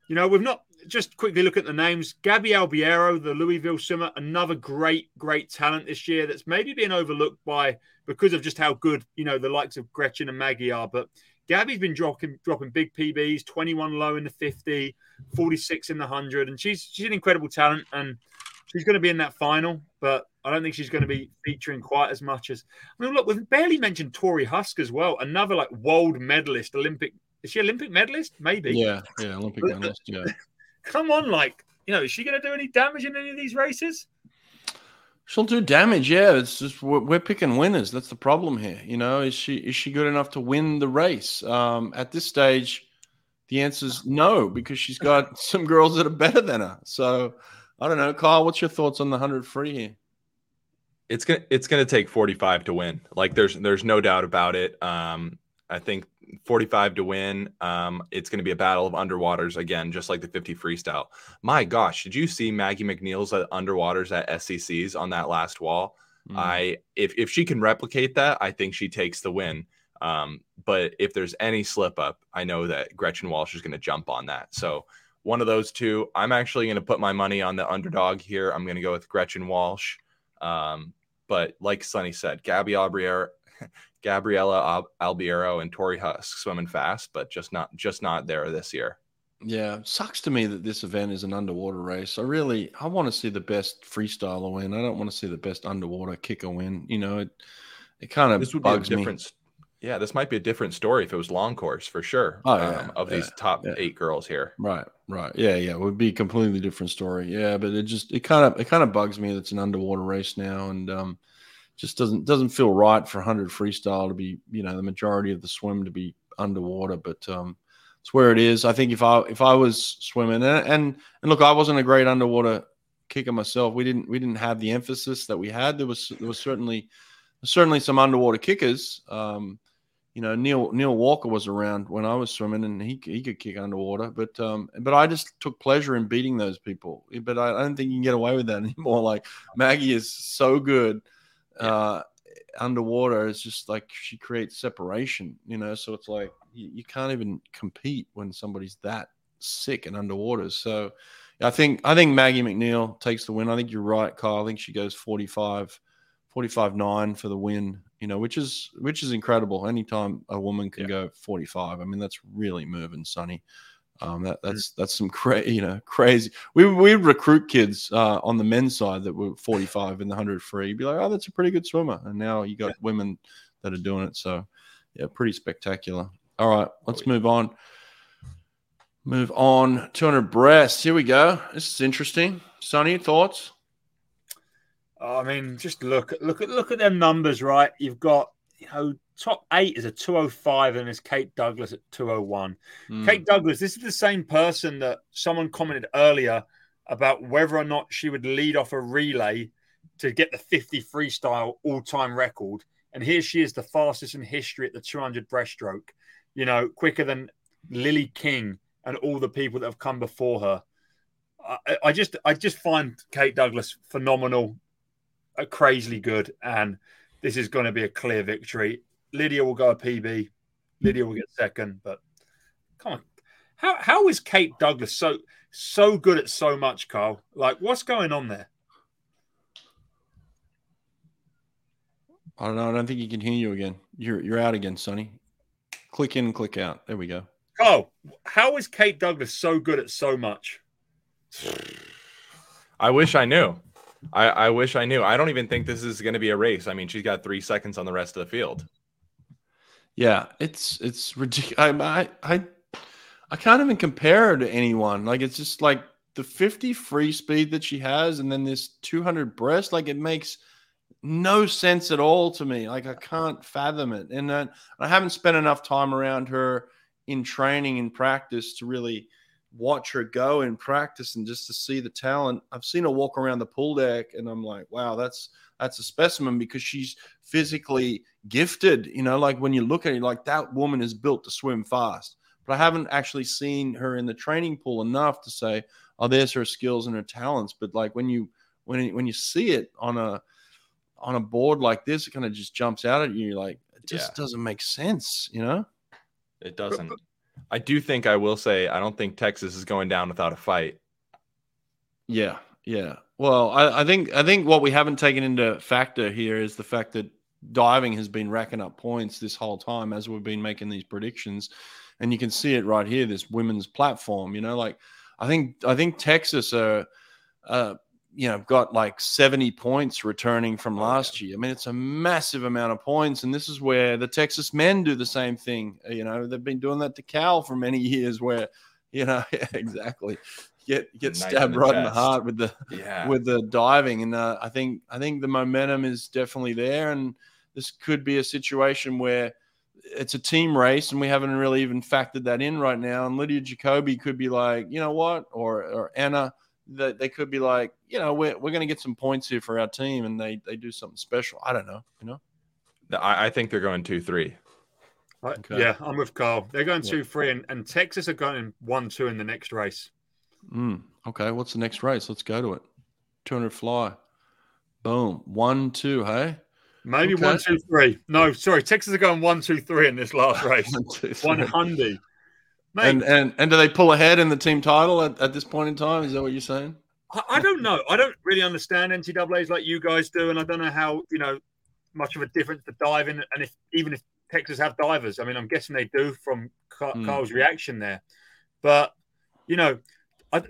You know, we've not just quickly look at the names. Gabi Albiero, the Louisville swimmer, another great, great talent this year that's maybe been overlooked by because of just how good, you know, the likes of Gretchen and Maggie are. But Gabby's been dropping dropping big PBs, 21 low in the 50, 46 in the 100. And she's she's an incredible talent and she's going to be in that final, but I don't think she's going to be featuring quite as much as I mean, look, we've barely mentioned Torri Huske as well, another like world medalist, Olympic. Is she Olympic medalist? Maybe Yeah, yeah, Olympic medalist. Yeah, come on, like, you know, is she going to do any damage in any of these races? she'll do damage. Yeah, it's just we're, we're picking winners. That's the problem here. You know, is she is she good enough to win the race? Um, at this stage, the answer is no because she's got some girls that are better than her. So I don't know, Kyle. What's your thoughts on the hundred free here? It's gonna it's gonna take 45 to win. Like there's there's no doubt about it. Um, I think 45 to win. Um, it's gonna be a battle of underwaters again, just like the 50 freestyle. My gosh, did you see Maggie MacNeil's at underwaters at SECs on that last wall? Mm. I if if she can replicate that, I think she takes the win. Um, but if there's any slip up, I know that Gretchen Walsh is going to jump on that. So one of those two. I'm actually going to put my money on the underdog here. I'm going to go with Gretchen Walsh. Um, but like Sunny said, Gabi Albiero, Gabriella Al- Albiero and Torri Huske swimming fast, but just not just not there this year. Yeah, sucks to me that this event is an underwater race. I really I want to see the best freestyler win. I don't want to see the best underwater kicker win. You know, it it kind of This would be bugs a me. different. Yeah, this might be a different story if it was long course for sure. Oh, yeah, um, of yeah, these top yeah. eight girls here. Right, right. Yeah, yeah. It would be a completely different story. Yeah, but it just it kind of it kind of bugs me that it's an underwater race now and um just doesn't doesn't feel right for 100 freestyle to be, you know, the majority of the swim to be underwater, but um it's where it is. I think if I if I was swimming and and, and look, I wasn't a great underwater kicker myself. We didn't we didn't have the emphasis that we had. There was there was certainly certainly some underwater kickers. Um, you know, Neil Neil Walker was around when I was swimming, and he he could kick underwater. But um, but I just took pleasure in beating those people. But I, I don't think you can get away with that anymore. Like Maggie is so good. Uh, underwater it's just like she creates separation you know? So it's like you, you, can't even compete when somebody's that sick and underwater. So i think i think maggie macneil takes the win. I think you're right kyle. I think she goes 45 45 9 for the win you know which is which is incredible. Anytime a woman can yeah. go 45 i mean that's really moving sonny um, that, mm. that's that's some crazy, you know, crazy. We we recruit kids uh, on the men's side that were 45 in the 100 free. You'd be like, oh, that's a pretty good swimmer. And now you got yeah. women that are doing it. So, yeah, pretty spectacular. All right, let's oh, move on. Move on. 200 breasts. Here we go. This is interesting. Sonny, thoughts? I mean, just look at look at look at them numbers, right? You've got you know top eight is a 205 and it's Kate Douglas at 201. Mm. Kate Douglas, this is the same person that someone commented earlier about whether or not she would lead off a relay to get the 50 freestyle all time record. And here she is, the fastest in history at the 200 breaststroke, you know, quicker than Lily King and all the people that have come before her. I, I just, I just find Kate Douglas phenomenal, uh, crazily good, and this is going to be a clear victory. Lydia will go a PB. Lydia will get second, but come on. How how is Kate Douglas so so good at so much, Carl? Like, what's going on there? I don't know. I don't think you can hear you again. You're you're out again, Sonny. Click in and click out. There we go. Oh, how is Kate Douglas so good at so much? I wish I knew. I, I wish I knew. I don't even think this is going to be a race. I mean, she's got three seconds on the rest of the field. Yeah, it's it's ridiculous. I, I I can't even compare her to anyone. Like it's just like the 50 free speed that she has, and then this 200 breast. Like it makes no sense at all to me. Like I can't fathom it, and then I haven't spent enough time around her in training and practice to really watch her go in practice and just to see the talent. I've seen her walk around the pool deck, and I'm like, wow, that's that's a specimen because she's physically gifted. You know, like when you look at it, like that woman is built to swim fast. But I haven't actually seen her in the training pool enough to say, oh, there's her skills and her talents. But like when you when when you see it on a on a board like this, it kind of just jumps out at you. You're like, it just yeah. doesn't make sense, you know? It doesn't. I do think I will say I don't think Texas is going down without a fight. Yeah, yeah. Well, I, I, think I think what we haven't taken into factor here is the fact that diving has been racking up points this whole time as we've been making these predictions, and you can see it right here. This women's platform, you know, like I think I think Texas are, uh, you know, got like seventy points returning from oh, last year. I mean, it's a massive amount of points, and this is where the Texas men do the same thing. You know, they've been doing that to Cal for many years, where you know, exactly get get stabbed in right chest. in the heart with the yeah. with the diving. And uh, I think I think the momentum is definitely there, and this could be a situation where it's a team race, and we haven't really even factored that in right now. And Lydia Jacoby could be like, you know what, or or Anna. That they could be like, you know, we're, we're going to get some points here for our team, and they they do something special. I don't know, you know. I, I think they're going two three. Okay. Yeah, I'm with Carl. They're going two, yeah. three, and, and Texas are going one, two in the next race. Mm, okay, what's the next race? Let's go to it. 200 fly. Boom. One, two, hey? Maybe okay. one, two, three. No, sorry. Texas are going one, two, three in this last race. one, two, one hundred. And, and and do they pull ahead in the team title at, at this point in time? Is that what you're saying? I, I don't know. I don't really understand NCAA's like you guys do, and I don't know how you know much of a difference the diving and if even if Texas have divers. I mean, I'm guessing they do from hmm. Carl's mm. reaction there, but you know,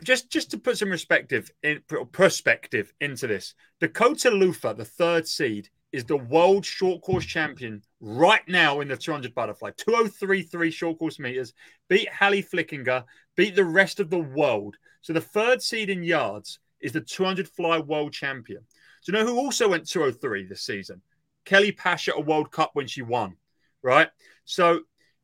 just just to put some perspective in perspective into this, Dakota Luther, the third seed, is the world short course champion right now in the 200 butterfly, 2033 short course meters. Beat Hali Flickinger, beat the rest of the world. So the third seed in yards is the 200 fly world champion. Do you know who also went 203 this season? Kelly Pash at a World Cup when she won, right? So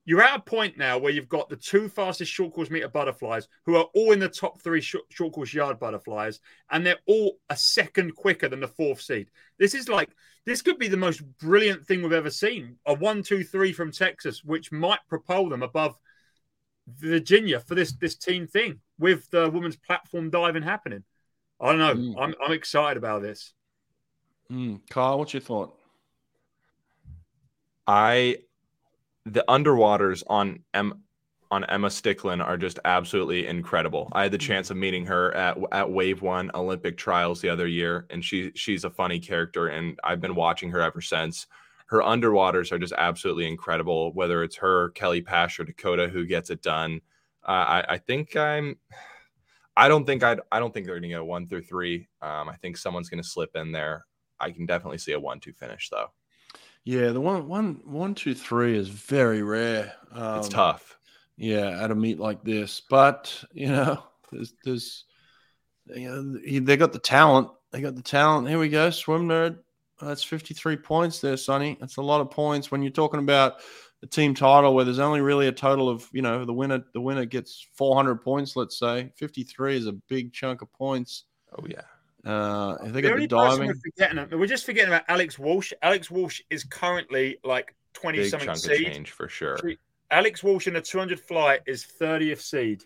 you're at a point now where you've got the two fastest short course meter butterflies who are all in the top three short, short course yard butterflies, and they're all a second quicker than the fourth seed. This is like this could be the most brilliant thing we've ever seen. A one, two, three from Texas, which might propel them above Virginia for this this team thing with the women's platform diving happening. I don't know. Mm. I'm I'm excited about this. Mm. Kyle, what's your thought? I the underwaters on M on Emma Sticklen are just absolutely incredible. I had the chance of meeting her at at Wave One Olympic trials the other year, and she she's a funny character, and I've been watching her ever since. Her underwaters are just absolutely incredible. Whether it's her, Kelly Pash, or Dakota who gets it done, I, I think I'm. I don't think I'd. I don't think they're going to get a one through three. Um, I think someone's going to slip in there. I can definitely see a one-two finish though. Yeah, the one, one, one, two, three is very rare. Um, it's tough yeah, at a meet like this. But you know, there's, there's you know, they got the talent. They got the talent. Here we go, swim nerd. That's 53 points there, Sonny. That's a lot of points when you're talking about the team title where there's only really a total of you know the winner the winner gets 400 points let's say 53 is a big chunk of points oh yeah uh if they got the, the diving we're, forgetting, we're just forgetting about alex walsh alex walsh is currently like 20 big something chunk seed. of change for sure Alex Walsh in the 200 fly is 30th seed.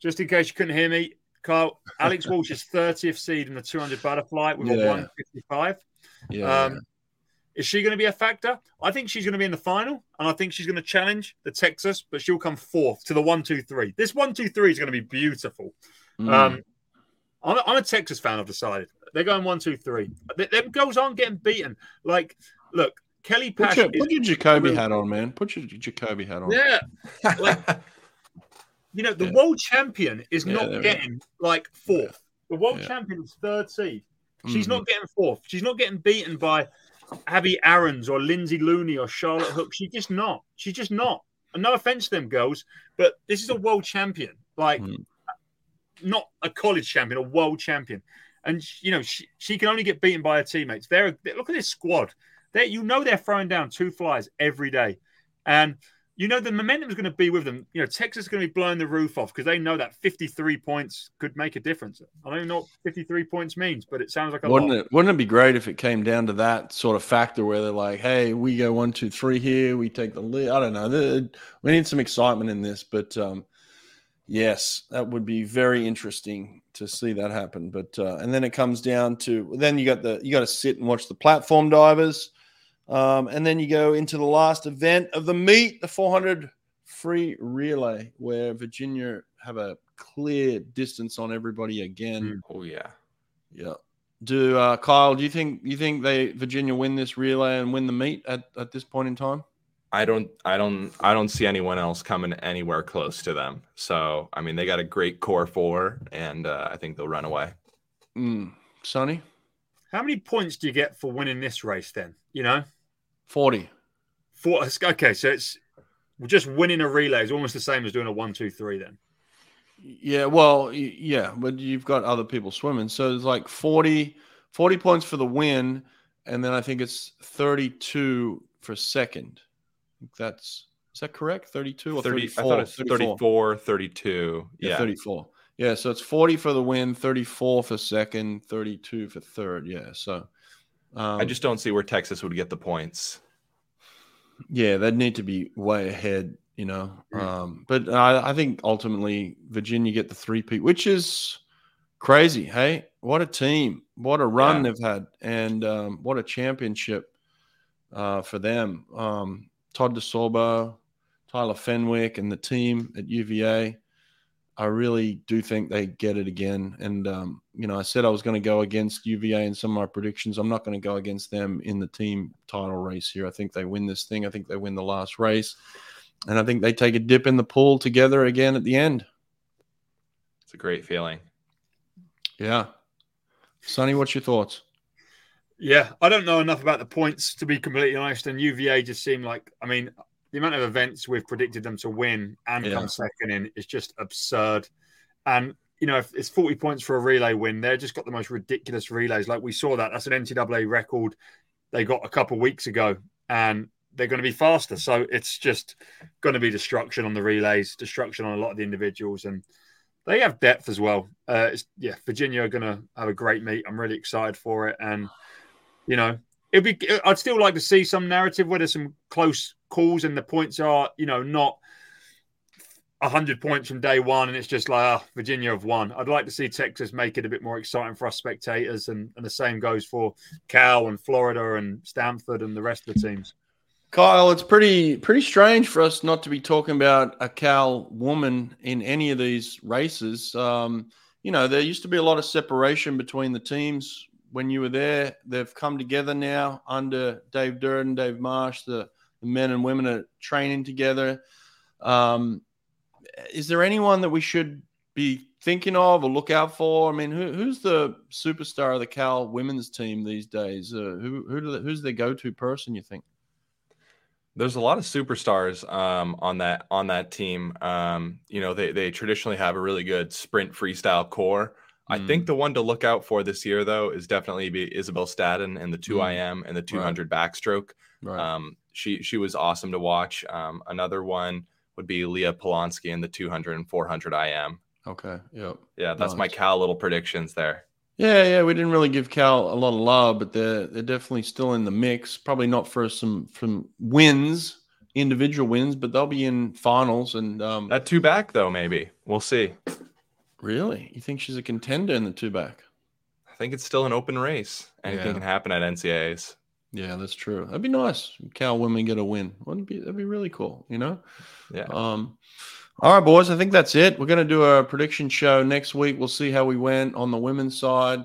Just in case you couldn't hear me, Carl, Alex Walsh is 30th seed in the 200 butterfly with yeah. a 155. Yeah. Um, is she going to be a factor? I think she's going to be in the final, and I think she's going to challenge the Texas, but she'll come fourth to the one, two, three. This one, two, three is going to be beautiful. Mm. Um, I'm, I'm, a Texas fan. I've decided they're going one, two, three. Them girls aren't getting beaten. Like, look, Kelly Pash. Put your, put your Jacoby hat on, man. Put your Jacoby hat on. Yeah. Like, you know, the yeah. world champion is yeah, not getting like fourth. The world yeah. champion is third seed. She's mm-hmm. not getting fourth. She's not getting beaten by Abby Aarons or Lindsay Looney or Charlotte Hook. She's just not. She's just not. And no offense to them girls, but this is a world champion. Like, mm. not a college champion, a world champion. And, you know, she, she can only get beaten by her teammates. They're, look at this squad. They, you know, they're throwing down two flies every day, and you know the momentum is going to be with them. You know, Texas is going to be blowing the roof off because they know that 53 points could make a difference. I don't even know what 53 points means, but it sounds like a wouldn't lot. it? Wouldn't it be great if it came down to that sort of factor where they're like, "Hey, we go one, two, three here, we take the lead." I don't know. We need some excitement in this, but um, yes, that would be very interesting to see that happen. But uh, and then it comes down to then you got the you got to sit and watch the platform divers um, and then you go into the last event of the meet, the 400 free relay, where Virginia have a clear distance on everybody again. Mm. Oh yeah, yeah. Do uh, Kyle? Do you think you think they Virginia win this relay and win the meet at, at this point in time? I don't, I don't, I don't see anyone else coming anywhere close to them. So, I mean, they got a great core four, and uh, I think they'll run away. Mm. Sonny, how many points do you get for winning this race? Then you know, 40. Four, okay, so it's just winning a relay is almost the same as doing a one, two, three. Then. Yeah, well, yeah, but you've got other people swimming, so it's like 40, 40 points for the win, and then I think it's thirty-two for second. that's is that correct? 32 or 30, 34? I thought it's 34. 34 32. Yeah. yeah. 34. Yeah, so it's 40 for the win, 34 for second, 32 for third. Yeah, so um, I just don't see where Texas would get the points. Yeah, they'd need to be way ahead, you know. Um, but I, I, think ultimately Virginia get the three peat, which is crazy. Hey, what a team! What a run yeah. they've had, and um, what a championship uh, for them. Um, Todd DeSorbo, Tyler Fenwick, and the team at UVA. I really do think they get it again. And, um, you know, I said I was going to go against UVA in some of my predictions. I'm not going to go against them in the team title race here. I think they win this thing. I think they win the last race. And I think they take a dip in the pool together again at the end. It's a great feeling. Yeah. Sonny, what's your thoughts? Yeah, I don't know enough about the points to be completely honest. And UVA just seemed like, I mean, the amount of events we've predicted them to win and yeah. come second in is just absurd. And you know, if it's 40 points for a relay win, they've just got the most ridiculous relays. Like we saw that. That's an NCAA record they got a couple weeks ago. And they're going to be faster. So it's just going to be destruction on the relays, destruction on a lot of the individuals, and they have depth as well. Uh, yeah, Virginia are going to have a great meet. I'm really excited for it, and you know, it'd be. I'd still like to see some narrative where there's some close calls and the points are, you know, not 100 points from day one and it's just like oh, Virginia have won. I'd like to see Texas make it a bit more exciting for us spectators, and, and the same goes for Cal and Florida and Stanford and the rest of the teams. Kyle, it's pretty pretty strange for us not to be talking about a Cal woman in any of these races. Um, you know, there used to be a lot of separation between the teams when you were there. They've come together now under Dave Durden, Dave Marsh. The, the men and women are training together. Um, is there anyone that we should be thinking of or look out for? I mean, who, who's the superstar of the Cal women's team these days? Uh, who, who who's their go-to person? You think? There's a lot of superstars um, on that on that team. Um, you know, they they traditionally have a really good sprint freestyle core. Mm. I think the one to look out for this year, though, is definitely be Isabelle Stadden and the two mm. IM and the 200 right. backstroke. Right. Um, she she was awesome to watch. Um, another one would be Leah Polonsky in the 200 and 400 IM. Okay. Yep. Yeah, that's nice. my Cal little predictions there. Yeah, yeah, we didn't really give Cal a lot of love, but they're they're definitely still in the mix. Probably not for some from wins, individual wins, but they'll be in finals and um, that two back though. Maybe we'll see. Really, you think she's a contender in the two back? I think it's still an open race. Anything yeah. can happen at NCAA's. Yeah, that's true. That'd be nice. Cal women get a win. Wouldn't be that'd be really cool, you know? Yeah. Um all right, boys. I think that's it. We're going to do a prediction show next week. We'll see how we went on the women's side.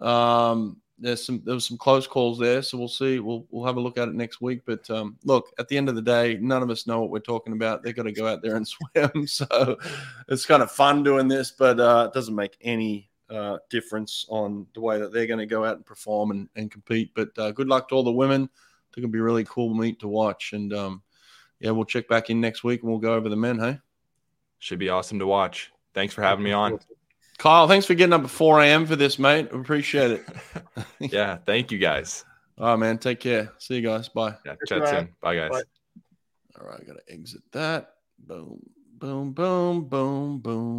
Um, there's some there was some close calls there, so we'll see. We'll we'll have a look at it next week. But um, look, at the end of the day, none of us know what we're talking about. They've got to go out there and swim, so it's kind of fun doing this, but uh, it doesn't make any uh, difference on the way that they're going to go out and perform and, and compete. But uh, good luck to all the women. I think it'll be a really cool meet to watch. And um, yeah, we'll check back in next week and we'll go over the men. Hey. Should be awesome to watch. Thanks for having me on. Kyle, thanks for getting up at 4 a.m. for this, mate. Appreciate it. yeah, thank you guys. All right, man. Take care. See you guys. Bye. Yeah, chat soon. Bye, guys. Bye. All right, I gotta exit that. Boom, boom, boom, boom, boom.